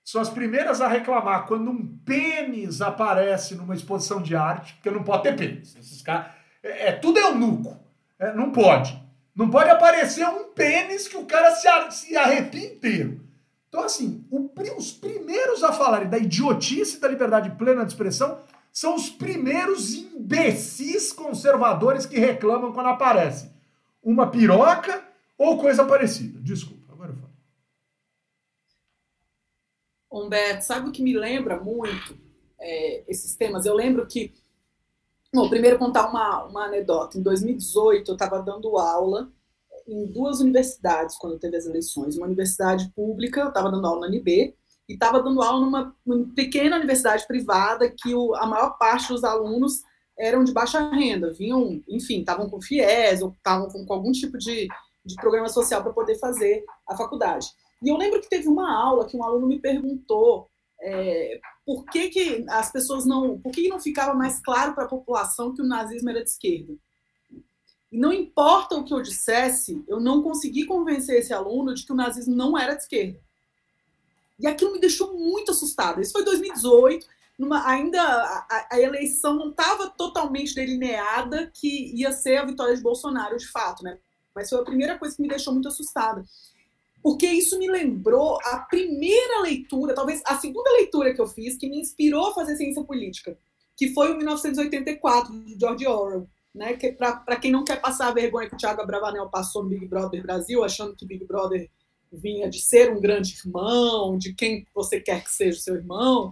São as primeiras a reclamar quando um pênis aparece numa exposição de arte, porque não pode ter pênis. Esses caras, é, é tudo eunuco. É, não pode. Não pode aparecer um pênis que o cara se, se arrepia inteiro. Então, assim, o, os primeiros a falarem da idiotice da liberdade plena de expressão são os primeiros imbecis conservadores que reclamam quando aparece uma piroca ou coisa parecida. Desculpa, agora eu falo. Humberto, sabe o que me lembra muito é, esses temas? Eu lembro que. Bom, primeiro contar uma, uma anedota. Em 2018, eu estava dando aula em duas universidades quando teve as eleições. Uma universidade pública, eu estava dando aula na UNB, e estava dando aula numa, numa, pequena universidade privada que o, a maior parte dos alunos eram de baixa renda, vinham, enfim, estavam com FIES ou estavam com, com, algum tipo de, de programa social para poder fazer a faculdade. E eu lembro que teve uma aula que um aluno me perguntou é, por que, que as pessoas não. Por que não ficava mais claro para a população que o nazismo era de esquerda? E não importa o que eu dissesse, eu não consegui convencer esse aluno de que o nazismo não era de esquerda. E aquilo me deixou muito assustada. Isso foi 2018, numa, ainda a, a eleição não estava totalmente delineada que ia ser a vitória de Bolsonaro, de fato, né? Mas foi a primeira coisa que me deixou muito assustada. Porque isso me lembrou a primeira leitura, talvez a segunda leitura que eu fiz, que me inspirou a fazer ciência política, que foi o 1984, de George Orwell né? Que para quem não quer passar a vergonha que o Thiago Abravanel passou no Big Brother Brasil, achando que Big Brother vinha de ser um grande irmão, de quem você quer que seja o seu irmão.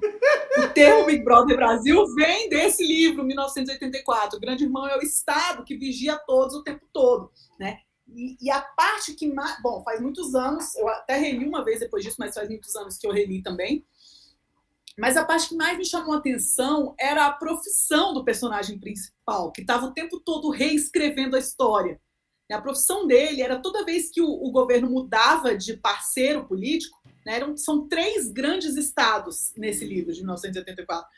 O termo Big Brother Brasil vem desse livro, 1984. O grande irmão é o Estado que vigia todos o tempo todo, né? E, e, a parte que mais. Bom, faz muitos anos, eu até reli uma vez depois disso, mas faz muitos anos que eu reli também. Mas a parte que mais me chamou a atenção era a profissão do personagem principal, que estava o tempo todo reescrevendo a história. A profissão dele era toda vez que o, o governo mudava de parceiro político, né, eram, são três grandes estados nesse livro de 1984.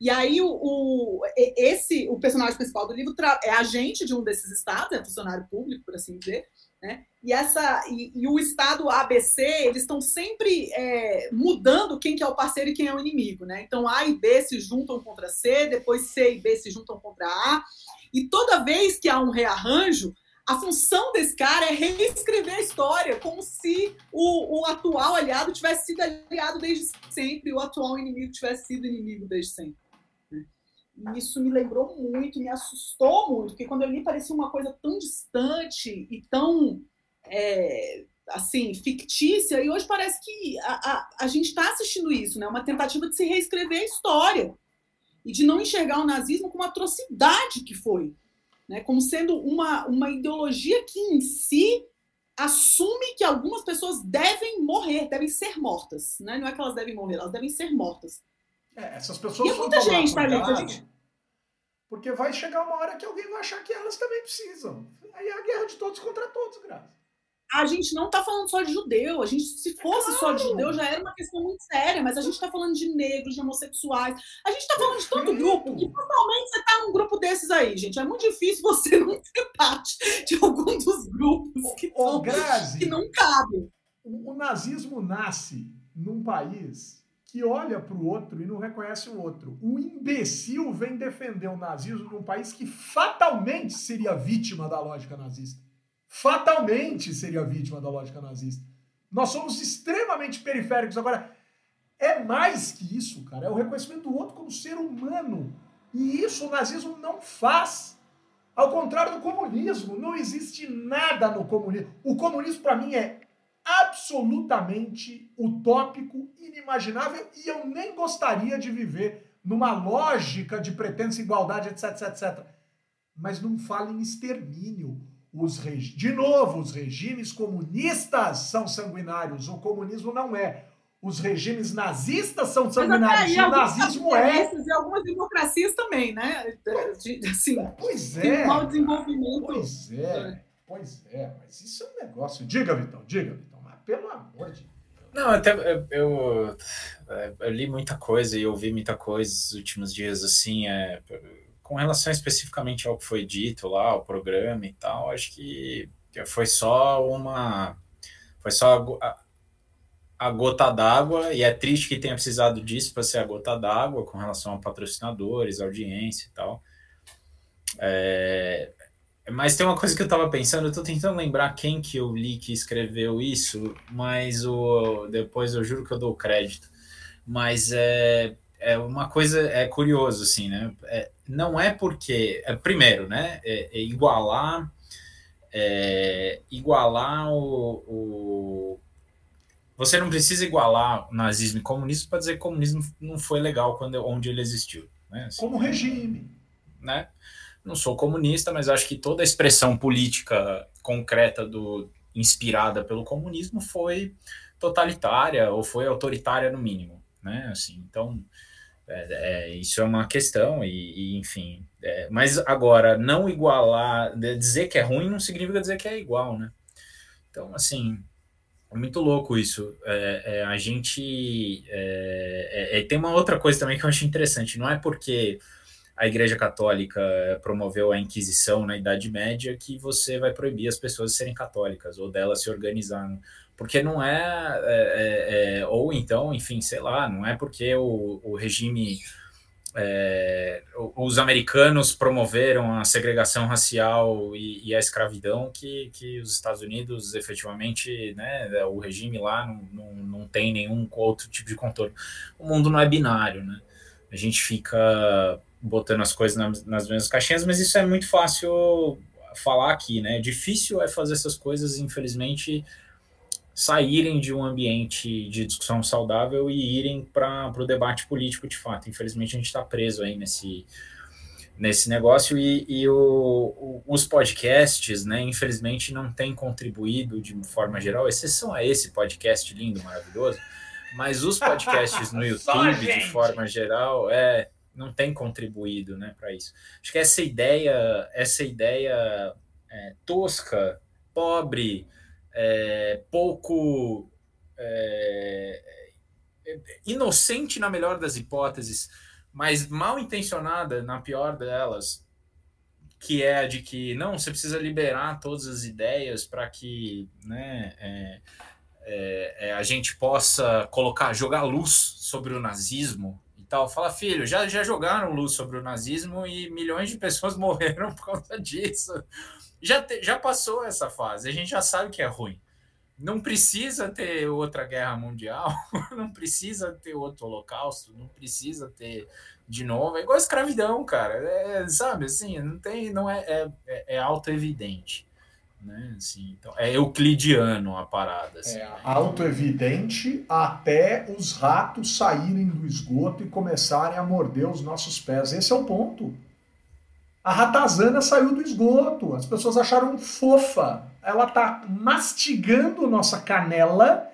E aí o, o, esse o personagem principal do livro é agente de um desses estados, é funcionário público, por assim dizer, né? E, essa, e, e, o Estado ABC, eles estão sempre é, mudando quem que é o parceiro e quem é o inimigo. Né? Então, A e B se juntam contra C, depois C e B se juntam contra A. E toda vez que há um rearranjo, a função desse cara é reescrever a história, como se o, o atual aliado tivesse sido aliado desde sempre, o atual inimigo tivesse sido inimigo desde sempre. Né? E isso me lembrou muito, me assustou muito, porque quando eu li parecia uma coisa tão distante e tão é, assim, fictícia, e hoje parece que a, a, a gente está assistindo isso, né? Uma tentativa de se reescrever a história e de não enxergar o nazismo como atrocidade que foi, né? Como sendo uma, uma ideologia que em si assume que algumas pessoas devem morrer, devem ser mortas, né? Não é que elas devem morrer, elas devem ser mortas. É, essas pessoas. E é muita gente, tá, gente? Porque vai chegar uma hora que alguém vai achar que elas também precisam. Aí é a guerra de todos contra todos, graças a gente não está falando só de judeu. A gente, se fosse claro. só de judeu, já era uma questão muito séria, mas a gente está falando de negros, de homossexuais. A gente está falando de tanto grupo que totalmente você está num grupo desses aí, gente. É muito difícil você não ser parte de algum dos grupos que, Grazi, que não cabem. O, o nazismo nasce num país que olha para o outro e não reconhece o outro. O imbecil vem defender o nazismo num país que fatalmente seria vítima da lógica nazista fatalmente seria vítima da lógica nazista. Nós somos extremamente periféricos. Agora, é mais que isso, cara. É o reconhecimento do outro como ser humano. E isso o nazismo não faz. Ao contrário do comunismo, não existe nada no comunismo. O comunismo, para mim, é absolutamente utópico, inimaginável e eu nem gostaria de viver numa lógica de pretensa igualdade, etc, etc, etc. Mas não fala em extermínio. Os. De novo, os regimes comunistas são sanguinários, o comunismo não é. Os regimes nazistas são sanguinários, o nazismo é. E algumas democracias também, né? Assim, pois é. Tem um mau desenvolvimento. Pois é, pois é. Mas isso é um negócio. Diga, Vitão, diga, Vitão. Pelo amor de Deus. Não, até eu, eu, eu, li muita coisa e ouvi muita coisa nos últimos dias, assim, é, com relação especificamente ao que foi dito lá, o programa e tal, acho que foi só uma. Foi só a, a gota d'água, e é triste que tenha precisado disso para ser a gota d'água com relação a patrocinadores, audiência e tal. É, mas tem uma coisa que eu estava pensando, eu estou tentando lembrar quem que eu li que escreveu isso, mas o, depois eu juro que eu dou crédito. Mas é, é uma coisa, é curioso, assim, né? É, não é porque, é, primeiro, né? É, é igualar, é, igualar o, o, Você não precisa igualar o nazismo e comunismo para dizer que o comunismo não foi legal quando, onde ele existiu. Né? Assim, Como regime. Né? Não sou comunista, mas acho que toda a expressão política concreta do inspirada pelo comunismo foi totalitária ou foi autoritária no mínimo, né? Assim, então é, é, isso é uma questão e, e enfim, é, mas agora não igualar, dizer que é ruim não significa dizer que é igual, né? Então assim é muito louco isso. É, é, a gente é, tem uma outra coisa também que eu acho interessante. Não é porque a Igreja Católica promoveu a Inquisição na Idade Média, que você vai proibir as pessoas de serem católicas ou delas se organizarem. Porque não é, é, é, é ou então, enfim, sei lá, não é porque o, o regime. É, os americanos promoveram a segregação racial e, e, a escravidão que, que os Estados Unidos efetivamente, né, o regime lá não, não, não tem nenhum outro tipo de contorno. O mundo não é binário, né? A gente fica botando as coisas nas, nas mesmas caixinhas, mas isso é muito fácil falar aqui, né? Difícil é fazer essas coisas, infelizmente, saírem de um ambiente de discussão saudável e irem para o debate político de fato. Infelizmente, a gente está preso aí nesse, nesse negócio e, e o, o, os podcasts, né, infelizmente, não têm contribuído de forma geral, exceção a esse podcast lindo, maravilhoso, mas os podcasts no YouTube, de forma geral, é não tem contribuído né, para isso. Acho que essa ideia, essa ideia é, tosca, pobre, é, pouco é, inocente na melhor das hipóteses, mas mal intencionada na pior delas, que é a de que não, você precisa liberar todas as ideias para que né, é, é, é, a gente possa colocar, jogar luz sobre o nazismo, tal. Fala, filho, já, já jogaram luz sobre o nazismo e milhões de pessoas morreram por causa disso. Já, te, já passou essa fase, a gente já sabe que é ruim. Não precisa ter outra guerra mundial, não precisa ter outro holocausto, não precisa ter de novo. É igual escravidão, cara. É, sabe assim, não tem, não é, é, é auto-evidente. Né? Assim, então, é euclidiano a parada. Assim, é né? auto-evidente até os ratos saírem do esgoto e começarem a morder os nossos pés. Esse é o ponto. A ratazana saiu do esgoto. As pessoas acharam fofa. Ela tá mastigando nossa canela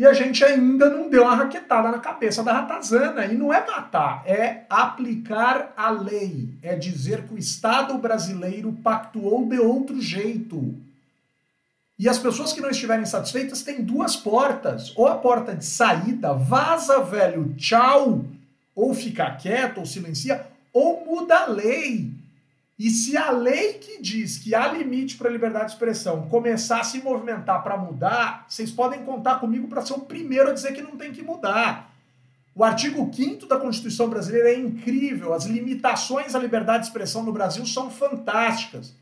e a gente ainda não deu uma raquetada na cabeça da ratazana. E não é matar, é aplicar a lei. É dizer que o Estado brasileiro pactuou de outro jeito. E as pessoas que não estiverem satisfeitas têm duas portas. Ou a porta de saída, vaza, velho, tchau, ou fica quieto, ou silencia, ou muda a lei. E se a lei que diz que há limite para a liberdade de expressão começar a se movimentar para mudar, vocês podem contar comigo para ser o primeiro a dizer que não tem que mudar. O artigo 5 da Constituição brasileira é incrível, as limitações à liberdade de expressão no Brasil são fantásticas.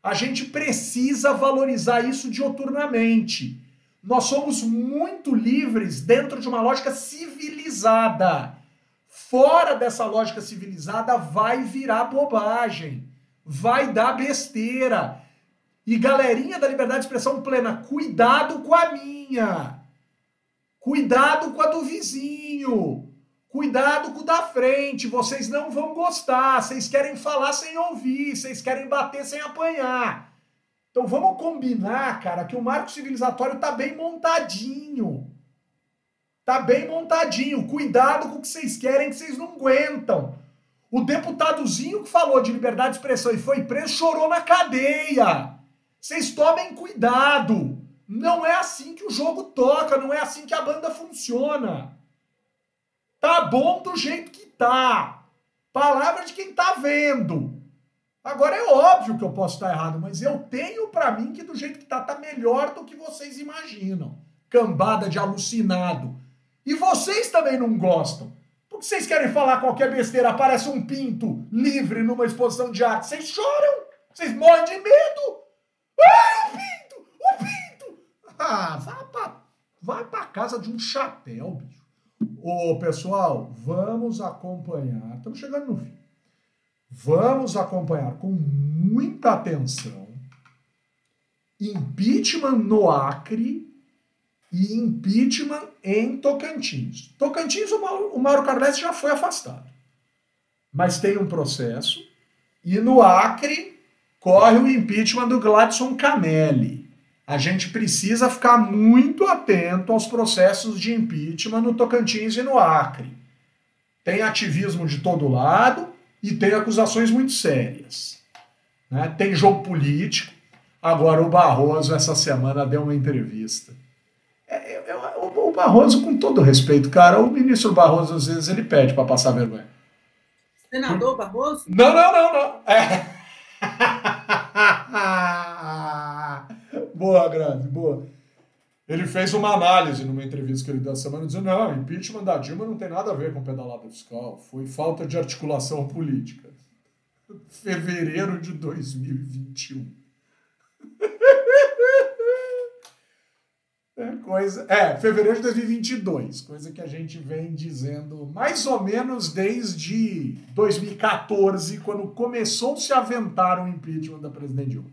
A gente precisa valorizar isso dioturnamente. Nós somos muito livres dentro de uma lógica civilizada fora dessa lógica civilizada vai virar bobagem, vai dar besteira. E galerinha da liberdade de expressão plena, cuidado com a minha. Cuidado com a do vizinho. Cuidado com o da frente. Vocês não vão gostar. Vocês querem falar sem ouvir. Vocês querem bater sem apanhar. Então vamos combinar, cara, que o marco civilizatório tá bem montadinho. Tá bem montadinho. Cuidado com o que vocês querem, que vocês não aguentam. O deputadozinho que falou de liberdade de expressão e foi preso chorou na cadeia. Vocês tomem cuidado. Não é assim que o jogo toca, não é assim que a banda funciona. Tá bom do jeito que tá. Palavra de quem tá vendo. Agora é óbvio que eu posso estar errado, mas eu tenho para mim que do jeito que tá tá melhor do que vocês imaginam. Cambada de alucinado. E vocês também não gostam. Porque vocês querem falar qualquer besteira, aparece um pinto livre numa exposição de arte, vocês choram. Vocês morrem de medo. Ai, o pinto! O pinto! Ah, vá pra, vai pra casa de um chapéu, bicho. Ô, pessoal, vamos acompanhar. Estamos chegando no fim. Vamos acompanhar com muita atenção impeachment no Acre e impeachment em Tocantins. Tocantins, o Mauro, o Mauro Carles já foi afastado. Mas tem um processo. E no Acre, corre o impeachment do Gladson Camelli. A gente precisa ficar muito atento aos processos de impeachment no Tocantins e no Acre. Tem ativismo de todo lado e tem acusações muito sérias. Né? Tem jogo político. Agora, o Barroso, essa semana, deu uma entrevista. É, é, é, o, o Barroso, com todo respeito, cara, o ministro Barroso, às vezes, ele pede para passar vergonha. Senador Barroso? Não, não, não, não. É. boa, Grande, boa. Ele fez uma análise numa entrevista que ele deu essa semana, dizendo: não, impeachment da Dilma não tem nada a ver com pedalada fiscal, foi falta de articulação política. Fevereiro de 2021. É, coisa, é, fevereiro de 2022, coisa que a gente vem dizendo mais ou menos desde 2014, quando começou -se a aventar o impeachment da presidente Dilma.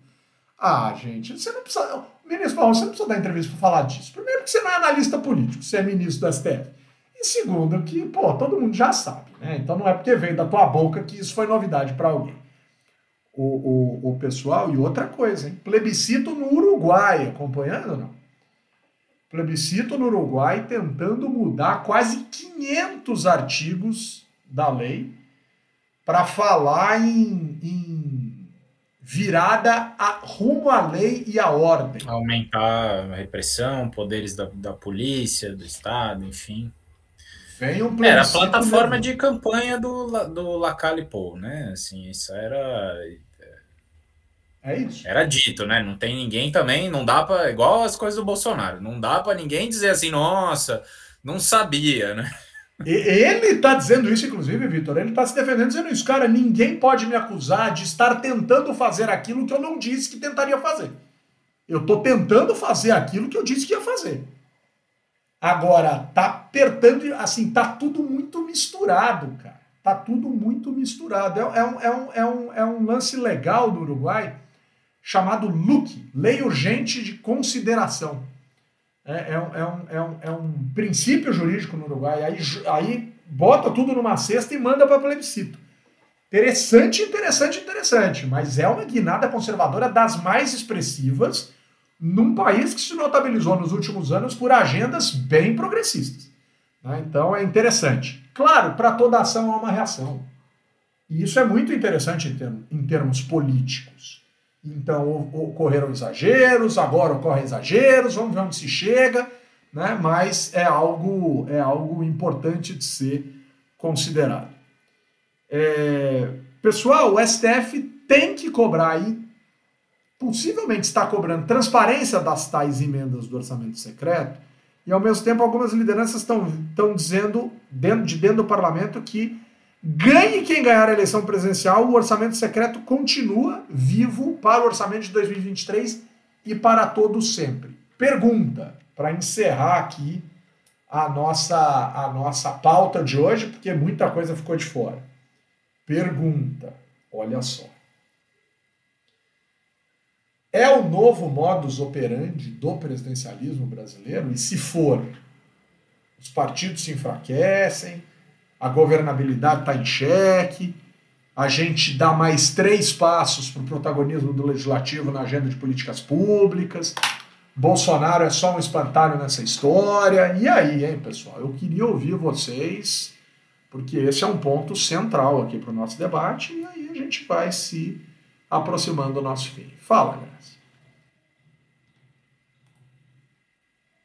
Ah, gente, você não precisa. Ministro você não precisa dar entrevista para falar disso. Primeiro, porque você não é analista político, você é ministro do STF. E segundo, que, pô, todo mundo já sabe, né? Então não é porque veio da tua boca que isso foi novidade para alguém. O, o, o pessoal, e outra coisa, hein? Plebiscito no Uruguai, acompanhando ou não? Plebiscito no Uruguai tentando mudar quase 500 artigos da lei para falar em, em virada a, rumo à lei e à ordem. Aumentar a repressão, poderes da, da polícia, do Estado, enfim. Vem um era a plataforma de campanha do, do Lacalle Pou, né? Assim, isso era é isso. Era dito, né? Não tem ninguém também, não dá para igual as coisas do Bolsonaro, não dá para ninguém dizer assim, nossa, não sabia, né? Ele está dizendo isso, inclusive, Vitor. Ele está se defendendo dizendo isso. Cara, ninguém pode me acusar de estar tentando fazer aquilo que eu não disse que tentaria fazer. Eu estou tentando fazer aquilo que eu disse que ia fazer. Agora, tá apertando, assim, tá tudo muito misturado, cara. Tá tudo muito misturado. É, é, um, é, um, é, um, é um lance legal do Uruguai chamado LUC, Lei Urgente de Consideração. É, é, um, é, um, é, um, é um princípio jurídico no Uruguai. Aí, aí bota tudo numa cesta e manda para plebiscito. Interessante, interessante, interessante. Mas é uma guinada conservadora das mais expressivas num país que se notabilizou nos últimos anos por agendas bem progressistas. Né? Então é interessante. Claro, para toda ação há uma reação. E isso é muito interessante em, termos, em termos políticos. Então ocorreram exageros, agora ocorrem exageros, vamos ver onde se chega, né? mas é algo, é algo importante de ser considerado. É, pessoal, o STF tem que cobrar aí, possivelmente está cobrando transparência das tais emendas do orçamento secreto, e ao mesmo tempo algumas lideranças estão dizendo, dentro, de dentro do parlamento, que Ganhe quem ganhar a eleição presidencial, o orçamento secreto continua vivo para o orçamento de 2023 e para todos sempre. Pergunta, para encerrar aqui a nossa, a nossa pauta de hoje, porque muita coisa ficou de fora. Pergunta, olha só. É o novo modus operandi do presidencialismo brasileiro? E se for, os partidos se enfraquecem, a governabilidade está em xeque, a gente dá mais três passos para o protagonismo do legislativo na agenda de políticas públicas. Bolsonaro é só um espantalho nessa história. E aí, hein, pessoal? Eu queria ouvir vocês, porque esse é um ponto central aqui para o nosso debate, e aí a gente vai se aproximando do nosso fim. Fala, Graça.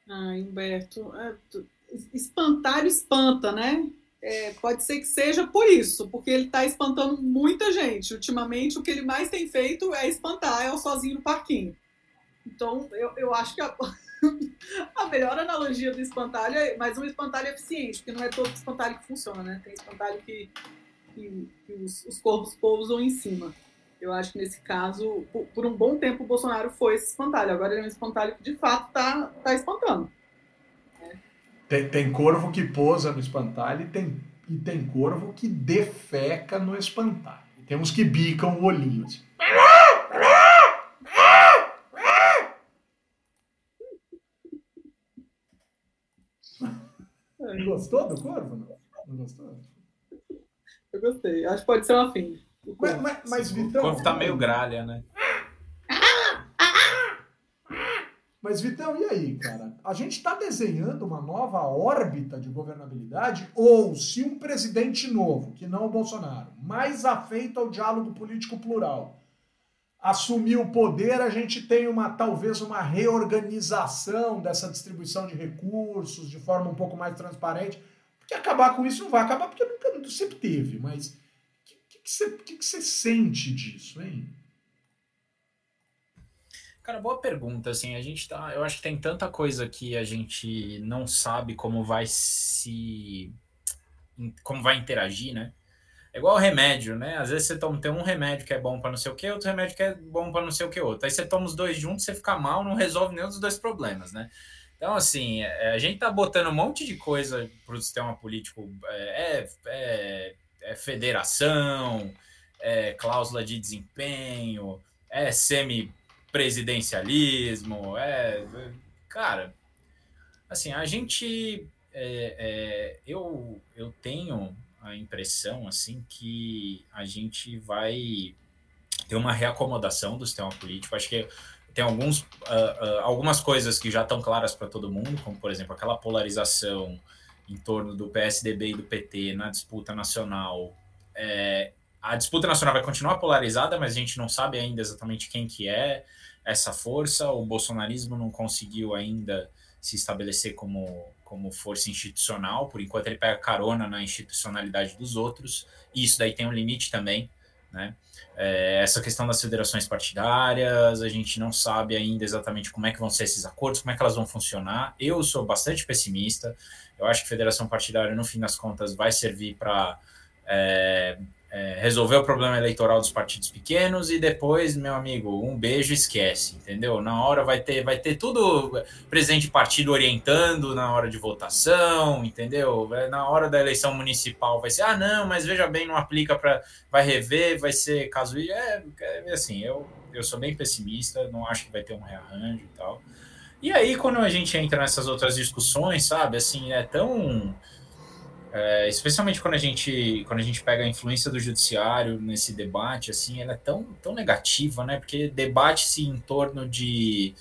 Ah, Humberto, é, espantalho espanta, né? É, pode ser que seja por isso, porque ele está espantando muita gente. Ultimamente, o que ele mais tem feito é espantar, é o sozinho no parquinho. Então, eu, eu acho que a, a melhor analogia do espantalho é, mas um espantalho eficiente, porque não é todo espantalho que funciona, né? Tem espantalho que, que, que os, os corpos pousam em cima. Eu acho que nesse caso, por, por, um bom tempo, o Bolsonaro foi esse espantalho. Agora ele é um espantalho que de fato está tá espantando. Tem, tem corvo que pousa no espantalho e tem, e tem corvo que defeca no espantalho. E tem uns que bicam o olhinho. Assim. Gostou do corvo? Não, não gostou? Eu gostei. Acho que pode ser uma fim. Mas, mas, mas Vitão. O corvo tá meio gralha, né? Mas, Vitão, e aí, cara? A gente está desenhando uma nova órbita de governabilidade? Ou se um presidente novo, que não o Bolsonaro, mais afeito ao diálogo político plural, assumir o poder, a gente tem uma talvez uma reorganização dessa distribuição de recursos de forma um pouco mais transparente? Porque acabar com isso não vai acabar, porque nunca sempre teve, mas o que, você sente disso, hein? Cara, boa pergunta. Assim, a gente tá. Eu acho que tem tanta coisa que a gente não sabe como vai se. como vai interagir, né? É igual remédio, né? Às vezes você toma, tem um remédio que é bom para não sei o que, outro remédio que é bom para não sei o que outro. Aí você toma os dois juntos, você fica mal, não resolve nenhum dos dois problemas, né? Então, assim, é, a gente tá botando um monte de coisa para o sistema político. É, é, é, é federação, é cláusula de desempenho, é semi presidencialismo, é, cara, assim, a gente, é, é, eu, eu tenho a impressão, assim, que a gente vai ter uma reacomodação do sistema político, acho que tem alguns, uh, uh, algumas coisas que já estão claras para todo mundo, como, por exemplo, aquela polarização em torno do PSDB e do PT na disputa nacional, é, a disputa nacional vai continuar polarizada, mas a gente não sabe ainda exatamente quem que é essa força. O bolsonarismo não conseguiu ainda se estabelecer como, como força institucional, por enquanto ele pega carona na institucionalidade dos outros, e isso daí tem um limite também, né? É, essa questão das federações partidárias, a gente não sabe ainda exatamente como é que vão ser esses acordos, como é que elas vão funcionar. Eu sou bastante pessimista, eu acho que federação partidária, no fim das contas, vai servir para é, é, resolver o problema eleitoral dos partidos pequenos e depois, meu amigo, um beijo esquece, entendeu? Na hora vai ter, vai ter tudo presidente de partido orientando na hora de votação, entendeu? Na hora da eleição municipal vai ser, ah, não, mas veja bem, não aplica para, vai rever, vai ser caso é, é assim, eu eu sou bem pessimista, não acho que vai ter um rearranjo e tal. E aí quando a gente entra nessas outras discussões, sabe, assim, é tão é, especialmente quando a gente quando a gente pega a influência do judiciário nesse debate, assim, ela é tão, tão negativa, né? Porque debate-se em torno de,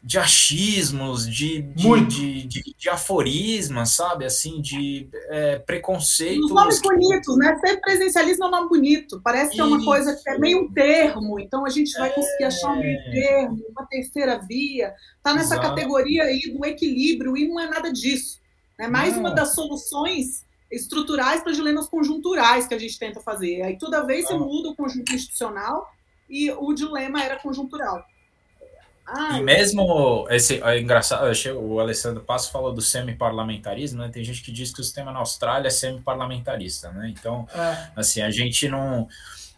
de achismos, de, de, de, de, de aforismas, sabe? Assim, de é, preconceitos. Os nomes bonitos, né? Ser presencialismo é um nome bonito. Parece que é uma coisa que é meio um termo, então a gente vai conseguir achar um meio é. termo, uma terceira via. Tá nessa Exato. categoria aí do equilíbrio e não é nada disso. É mais Não. uma das soluções estruturais para dilemas conjunturais que a gente tenta fazer. Aí toda vez você muda o conjunto institucional e o dilema era conjuntural. Ah, e mesmo esse é engraçado, o Alessandro Passo falou do semi-parlamentarismo, né? Tem gente que diz que o sistema na Austrália é semi-parlamentarista, né? Então, é. assim, a gente não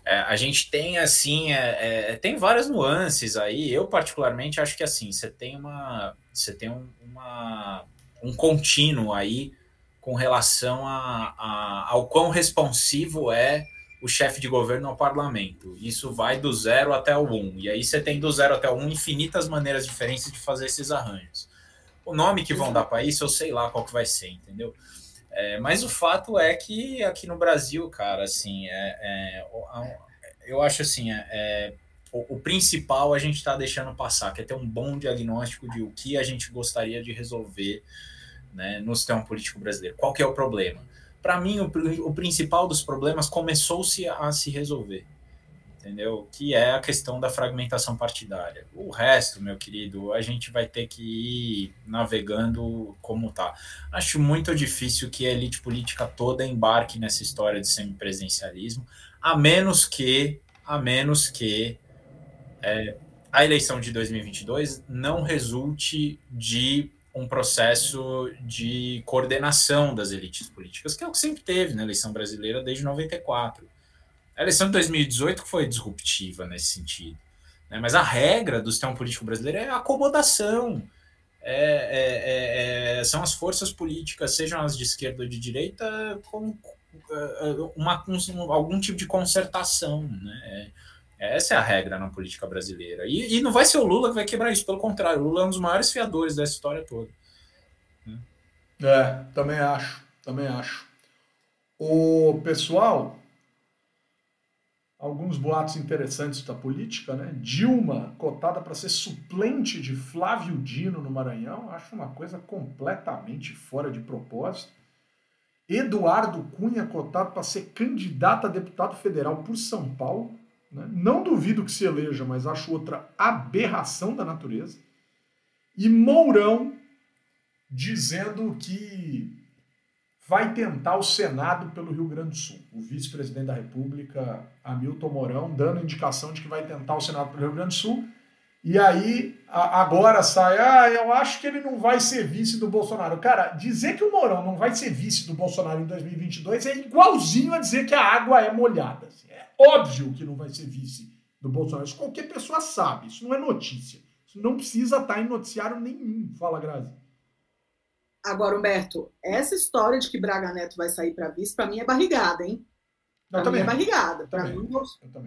é, a gente tem assim, é, é, tem várias nuances aí. Eu particularmente acho que assim, você tem uma, você tem um, uma um contínuo aí com relação a, a, ao quão responsivo é o chefe de governo ao parlamento. Isso vai do zero até o um. E aí você tem do zero até o um infinitas maneiras diferentes de fazer esses arranjos. O nome que vão dar para isso, eu sei lá qual que vai ser, entendeu? É, mas o fato é que aqui no Brasil, cara, assim, é, é eu acho assim, é, é o, o, principal a gente está deixando passar, que é ter um bom diagnóstico de o que a gente gostaria de resolver né, no sistema político brasileiro. Qual que é o problema? para mim, o, o, principal dos problemas começou-se a se resolver, entendeu? Que é a questão da fragmentação partidária. O resto, meu querido, a gente vai ter que ir navegando como tá. Acho muito difícil que a elite política toda embarque nessa história de semipresencialismo, a menos que, a menos que é, a eleição de 2022 não resulte de um processo de coordenação das elites políticas, que é o que sempre teve na eleição brasileira desde 94. A eleição de 2018 foi disruptiva nesse sentido. Né? Mas a regra do sistema político brasileiro é a acomodação. É, é, é, é são as forças políticas, sejam as de esquerda ou de direita, com uma, uma algum tipo de concertação. Né? Essa é a regra na política brasileira. E, e, não vai ser o Lula que vai quebrar isso, pelo contrário, o Lula é um dos maiores fiadores dessa história toda. É, também acho, também acho. O pessoal, alguns boatos interessantes da política, né? Dilma cotada para ser suplente de Flávio Dino no Maranhão, acho uma coisa completamente fora de propósito. Eduardo Cunha cotado para ser candidato a deputado federal por São Paulo. Né? Não duvido que se eleja, mas acho outra aberração da natureza. E Mourão dizendo que vai tentar o Senado pelo Rio Grande do Sul. O vice-presidente da República, Hamilton Mourão, dando indicação de que vai tentar o Senado pelo Rio Grande do Sul. E aí, agora sai, ah, eu acho que ele não vai ser vice do Bolsonaro. Cara, dizer que o Mourão não vai ser vice do Bolsonaro em 2022 é igualzinho a dizer que a água é molhada. Assim. É óbvio que não vai ser vice do Bolsonaro. Isso qualquer pessoa sabe. Isso não é notícia. Isso não precisa estar em noticiário nenhum. Fala, Grazi. Agora, Humberto, essa história de que Braga Neto vai sair para vice, para mim é barrigada, hein? Mim é barrigada. Para mim,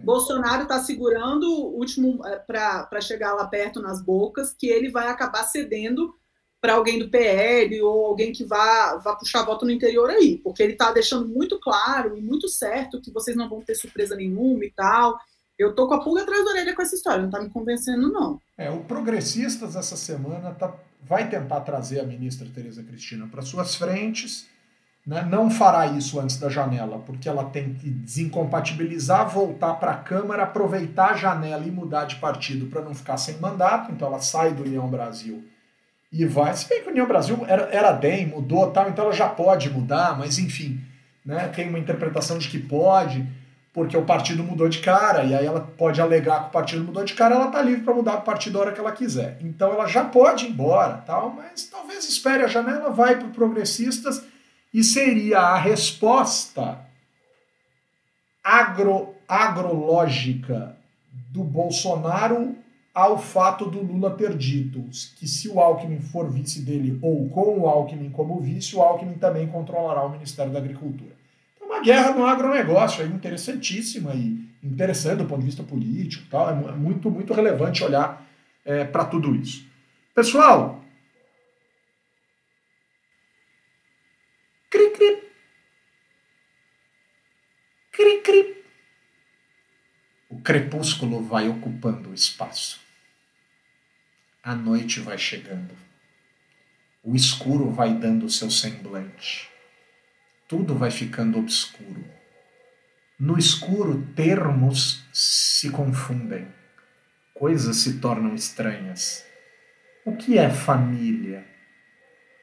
Bolsonaro está segurando o último é, para chegar lá perto nas bocas, que ele vai acabar cedendo para alguém do PL ou alguém que vá, vá puxar voto no interior aí, porque ele está deixando muito claro e muito certo que vocês não vão ter surpresa nenhuma e tal. Eu tô com a pulga atrás da orelha com essa história, não está me convencendo, não. É, o Progressistas essa semana tá, vai tentar trazer a ministra Tereza Cristina para suas frentes né, não fará isso antes da janela, porque ela tem que desincompatibilizar, voltar para a Câmara, aproveitar a janela e mudar de partido para não ficar sem mandato. Então ela sai do União Brasil e vai. Se bem que o União Brasil era, era DEM, mudou tal, então ela já pode mudar, mas enfim, né, tem uma interpretação de que pode, porque o partido mudou de cara, e aí ela pode alegar que o partido mudou de cara, ela está livre para mudar o partido a hora que ela quiser. Então ela já pode ir embora, tal, mas talvez espere a janela, vai para progressistas e seria a resposta agro, agrológica do Bolsonaro ao fato do Lula ter dito que se o Alckmin for vice dele ou com o Alckmin como vice, o Alckmin também controlará o Ministério da Agricultura. Então, uma guerra no agronegócio é interessantíssima e interessante do ponto de vista político, tal, é muito, muito relevante olhar é, para tudo isso. Pessoal, crepúsculo vai ocupando o espaço. A noite vai chegando. O escuro vai dando seu semblante. Tudo vai ficando obscuro. No escuro, termos se confundem. Coisas se tornam estranhas. O que é família?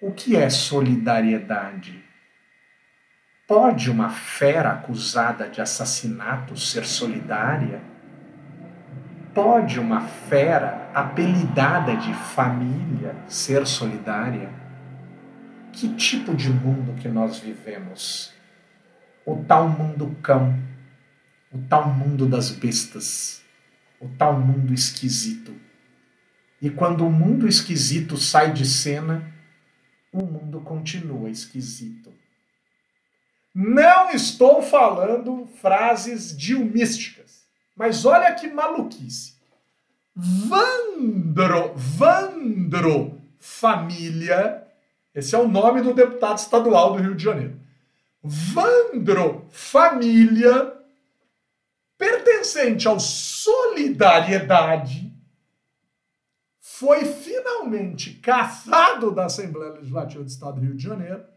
O que é solidariedade? Pode uma fera acusada de assassinato ser solidária? Pode uma fera apelidada de família ser solidária? Que tipo de mundo que nós vivemos? O tal mundo cão, o tal mundo das bestas, o tal mundo esquisito. E quando o mundo esquisito sai de cena, o mundo continua esquisito. Não estou falando frases dilmísticas, mas olha que maluquice. Vandro, Vandro Família, esse é o nome do deputado estadual do Rio de Janeiro. Vandro Família, pertencente ao Solidariedade, foi finalmente caçado da Assembleia Legislativa do Estado do Rio de Janeiro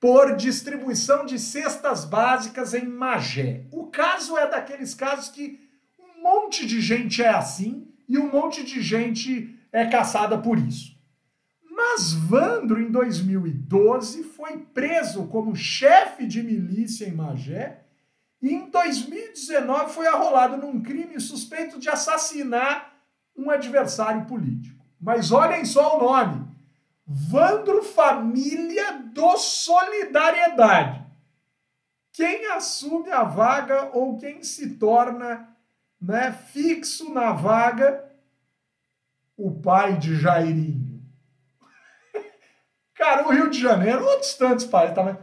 por distribuição de cestas básicas em Magé. O caso é daqueles casos que um monte de gente é assim e um monte de gente é caçada por isso. Mas Vandro, em 2012, foi preso como chefe de milícia em Magé e em 2019 foi arrolado num crime suspeito de assassinar um adversário político. Mas olhem só o nome: Vandro Família do Solidariedade. Quem assume a vaga ou quem se torna né, fixo na vaga, o pai de Jairinho. Cara, o Rio de Janeiro, outros tantos países também.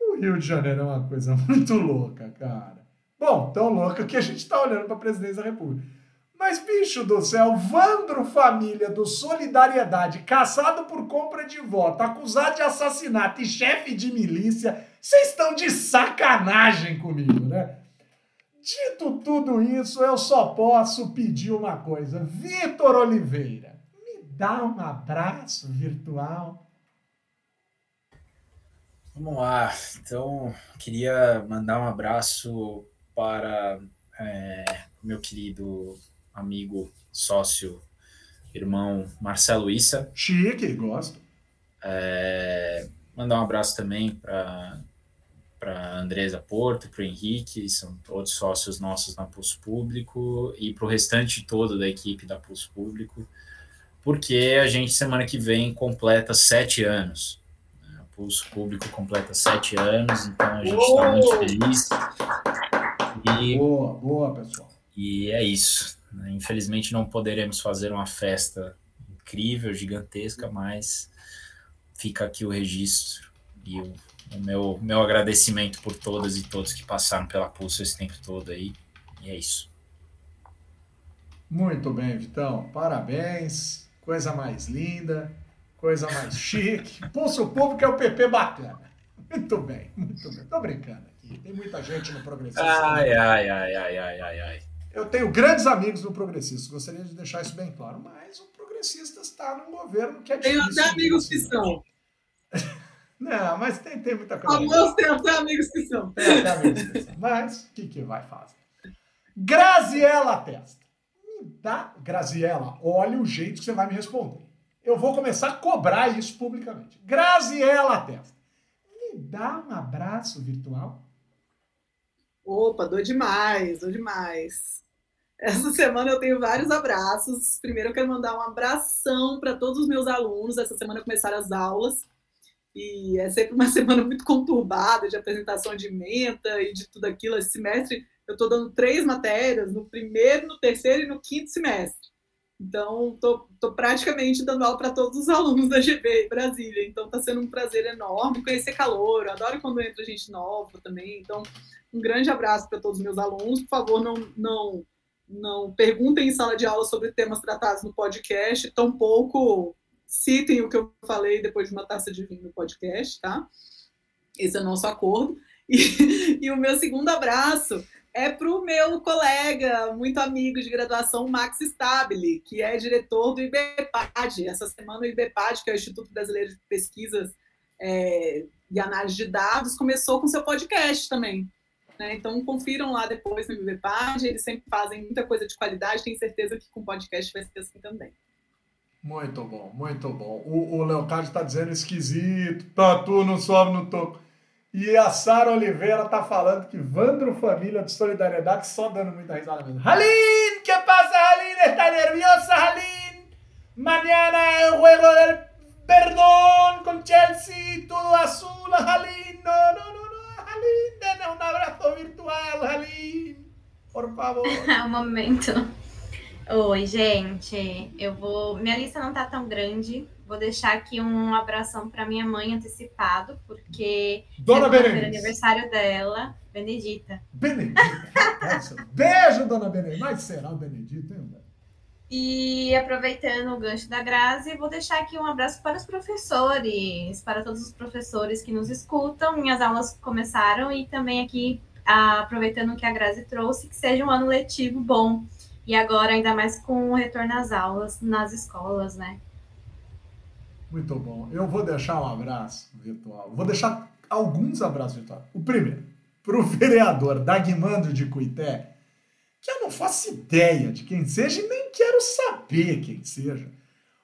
O Rio de Janeiro é uma coisa muito louca, cara. Bom, tão louca que a gente está olhando para a presidência da República. Mas, bicho do céu, Vandro Família do Solidariedade, caçado por compra de voto, acusado de assassinato e chefe de milícia, vocês estão de sacanagem comigo, né? Dito tudo isso, eu só posso pedir uma coisa. Vitor Oliveira, me dá um abraço virtual. Vamos lá. Então, queria mandar um abraço para é, meu querido amigo, sócio, irmão Marcelo Issa. Chique, gosto. É, mandar um abraço também para para Andresa Porto, para o Henrique, são todos sócios nossos na Pulso Público, e para o restante todo da equipe da Pulso Público, porque a gente, semana que vem, completa sete anos. Né? O Pulso Público completa sete anos, então a gente está muito feliz. E, boa, boa, pessoal. E é isso. Né? Infelizmente não poderemos fazer uma festa incrível, gigantesca, mas fica aqui o registro e o, o, meu, meu agradecimento por todas e todos que passaram pela Pulso esse tempo todo aí. E é isso. Muito bem, Vitão. Parabéns. Coisa mais linda, coisa mais chique. Pulso Público é o PP bacana. Muito bem, muito bem. Tô brincando aqui. Tem muita gente no Progressista. Ai, ai, ai, ai, ai, ai, ai. Eu tenho grandes amigos no Progressistas, gostaria de deixar isso bem claro, mas o Progressistas está num governo que é difícil. Tenho até amigos que são. Não, mas tem, tem muita coisa. Famoso tem até amigos que são. Tem até amigos que são. Mas o que, que vai fazer? Graziela Testa. Me dá. Graziela, olha o jeito que você vai me responder. Eu vou começar a cobrar isso publicamente. Graziela Testa. Me dá um abraço virtual. Opa, dou demais, dou demais. Essa semana eu tenho vários abraços. Primeiro eu quero mandar um abração para todos os meus alunos. Essa semana começaram as aulas e é sempre uma semana muito conturbada de apresentação de menta e de tudo aquilo. Esse semestre eu estou dando três matérias, no primeiro, no terceiro e no quinto semestre. Então, estou praticamente dando aula para todos os alunos da GB Brasília. Então, está sendo um prazer enorme conhecer calor. Eu adoro quando entra gente nova também. Então, um grande abraço para todos os meus alunos. Por favor, não, não não perguntem em sala de aula sobre temas tratados no podcast, tampouco citem o que eu falei depois de uma taça de vinho no podcast, tá? Esse é o nosso acordo. E, e o meu segundo abraço é para o meu colega, muito amigo de graduação, Max Stabile, que é diretor do IBPAD. Essa semana o IBPAD, que é o Instituto Brasileiro de Pesquisas é, e Análise de Dados, começou com seu podcast também. Né? Então, confiram lá depois no MVPAD, eles sempre fazem muita coisa de qualidade, tenho certeza que com podcast vai ser assim também. Muito bom, muito bom. O, o Leocádio está dizendo esquisito, tatu não sobe no toco. E a Sara Oliveira está falando que Vandro Família de Solidariedade só dando muita risada mesmo. Halim, que passa, Halim? Está nerviosa, Halim? Mañana el juego del perdón con Chelsea, todo azul, Halim. No, no, no. Aline, dê um abraço virtual, Aline. Por favor. um momento. Oi, gente. Eu vou. Minha lista não tá tão grande, Vou deixar aqui um abração para minha mãe antecipado, porque Dona é Benedita. aniversário dela, Benedita. Benedita. Beijo, dona Benedita. Mas será o Benedito, hein? E aproveitando o gancho da Grazi, vou deixar aqui um abraço para os professores, para todos os professores que nos escutam. Minhas aulas começaram e também aqui, ah, aproveitando o que a Grazi trouxe, que seja um ano letivo bom. E agora, ainda mais com o retorno às aulas nas escolas, né? Muito bom. Eu vou deixar um abraço virtual. Vou deixar alguns abraços virtuais. O primeiro, para o vereador Dagmando de Cuité, que eu não faço ideia de quem seja e nem quero saber quem seja.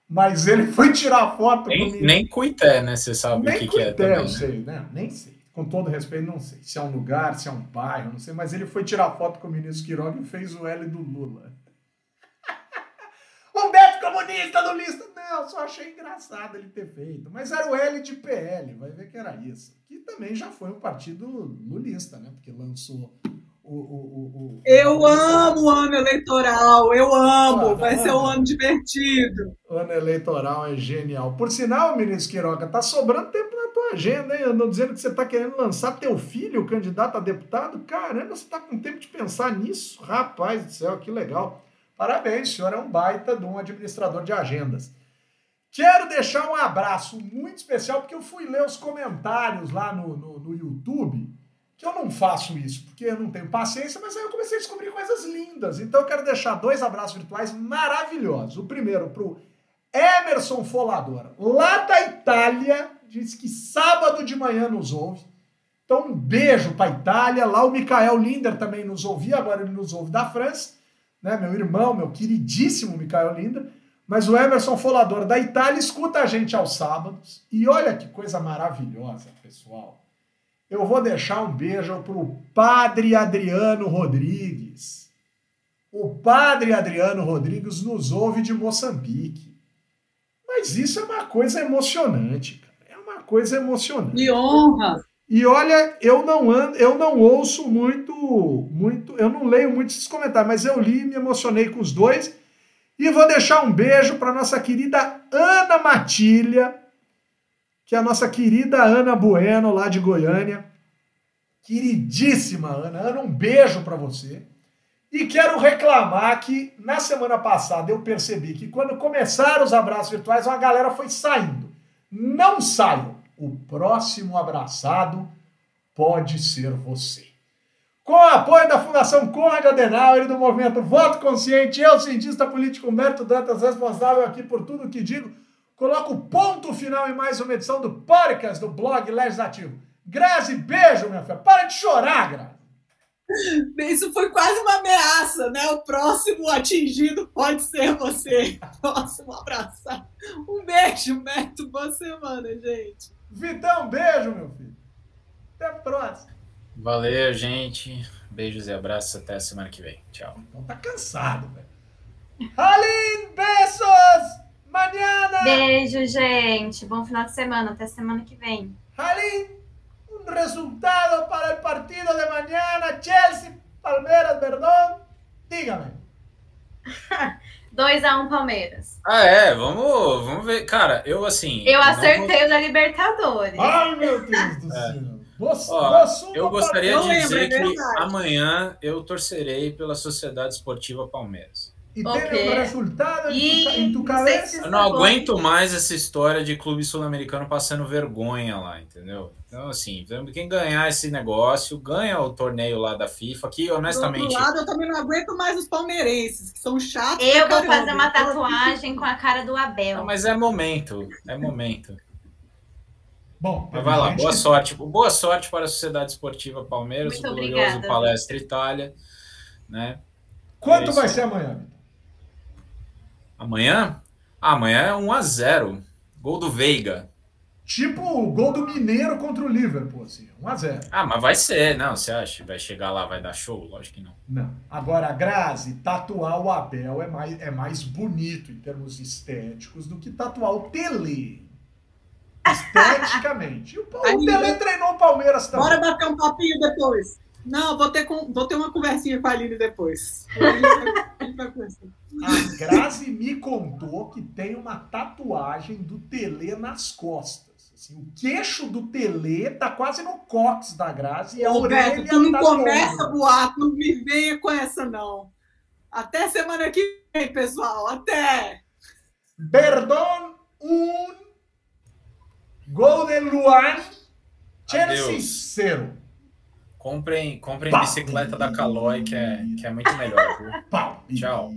Mas ele foi tirar foto Nem, nem Cuité, né? Você sabe Nem o que, que é Cuité, também. eu né? sei, né? Nem sei. Com todo respeito, não sei. Se é um lugar, se é um bairro, não sei. Mas ele foi tirar foto com o ministro Quiroga e fez o L do Lula. Humberto comunista do lista. Não, só achei engraçado ele ter feito. Mas era o L de PL, vai ver que era isso. Que também já foi um partido lulista, né? Porque lançou o. o, o, o Eu amo o ano eleitoral, eu amo, Ah, vai ser um ano divertido. Ano eleitoral é genial. Por sinal, ministro Quiroga, tá sobrando tempo na tua agenda, hein? Andam dizendo que você tá querendo lançar teu filho, candidato a deputado. Caramba, você tá com tempo de pensar nisso? Rapaz do céu, que legal. Parabéns, o senhor é um baita de um administrador de agendas. Quero deixar um abraço muito especial, porque eu fui ler os comentários lá no, no, no YouTube, que eu não faço isso, porque eu não tenho paciência, mas aí eu comecei a descobrir coisas lindas. Então eu quero deixar dois abraços virtuais maravilhosos. O primeiro pro Emerson Folador, lá da Itália, diz que sábado de manhã nos ouve. Então um beijo para Itália. Lá o Mikael Linder também nos ouvia, agora ele nos ouve da França, né? Meu irmão, meu queridíssimo Mikael Linder. Mas o Emerson Folador da Itália escuta a gente aos sábados. E olha que coisa maravilhosa, pessoal. Eu vou deixar um beijo pro Padre Adriano Rodrigues. O Padre Adriano Rodrigues nos ouve de Moçambique. Mas isso é uma coisa emocionante, cara. É uma coisa emocionante. Que honra! E olha, eu não ando, eu não ouço muito, muito, eu não leio muito esses comentários, mas eu li e me emocionei com os dois. E vou deixar um beijo para nossa querida Ana Matilha, que é a nossa querida Ana Bueno, lá de Goiânia. Queridíssima Ana. Ana, um beijo para você. E quero reclamar que na semana passada eu percebi que quando começaram os abraços virtuais, uma galera foi saindo. Não saiam. O próximo abraçado pode ser você. Com o apoio da Fundação Conrad Adenauer e do movimento Voto Consciente, eu, cientista político Humberto Dantas, responsável aqui por tudo que digo, coloco ponto final em mais uma edição do podcast do blog Legislativo. Grazi, beijo, minha filha. Para de chorar, Grazi. Isso foi quase uma ameaça, né? O próximo atingido pode ser você. Próximo abraço. Um beijo, Beto. Boa semana, gente. Vitão, beijo, meu filho. Até a próxima. Valeu, gente. Beijos e abraços. Até a semana que vem. Tchau. Então tá cansado, velho. Aline, beijos! Mañana! Beijo, gente. Bom final de semana. Até semana que vem. Aline, un resultado para el partido de mañana. Chelsea, Palmeiras, perdón. Dígame. 2x1 Palmeiras. Ah, é. Vamos, vamos ver. Cara, eu assim. Eu acertei o da Libertadores. Ai, meu Deus do céu. Boa, Ó, Eu gostaria de dizer é que amanhã eu torcerei pela Sociedade Esportiva Palmeiras. E Ok. tem um resultado E em tu não cabeça? se- Eu não aguento mais essa história de clube sul-americano passando vergonha lá, entendeu? Então, assim, quem ganhar esse negócio, ganha o torneio lá da FIFA, que Do honestamente. outro lado, eu também não aguento mais os palmeirenses, que são chatos. Eu vou caramba. fazer uma tatuagem com a cara do Abel. mas é momento, é momento. Bom, Mas vai lá, gente, boa sorte. Boa sorte para a Sociedade Esportiva Palmeiras, Muito o glorioso obrigada. Palestra Itália, né? Quanto É vai ser amanhã? Amanhã? Ah, amanhã é 1 a 0 Gol do Veiga. Tipo o gol do Mineiro contra o Liverpool, assim, 1x0. Ah, mas vai ser, não, você acha? Vai chegar lá, vai dar show? Lógico que não. Não. Agora, a Grazi, tatuar o Abel é mais, é mais bonito em termos estéticos do que tatuar o Tele. Esteticamente. E o, o Tele treinou o Palmeiras também. Bora bater um papinho depois. Não, vou ter, com, vou ter uma conversinha com a Aline depois. a Grazi me contou que tem uma tatuagem do Tele nas costas. Assim, o queixo do Tele tá quase no cóccix da Grazi e a Roberto, orelha tu não tá começa longa. boato, não me venha com essa não. Até semana que vem, pessoal. Até! Perdão, um Golden Luan, Chelsea 0. Comprem, comprem Pau. bicicleta da Caloi, que é, que é muito melhor. viu? Pau. Tchau.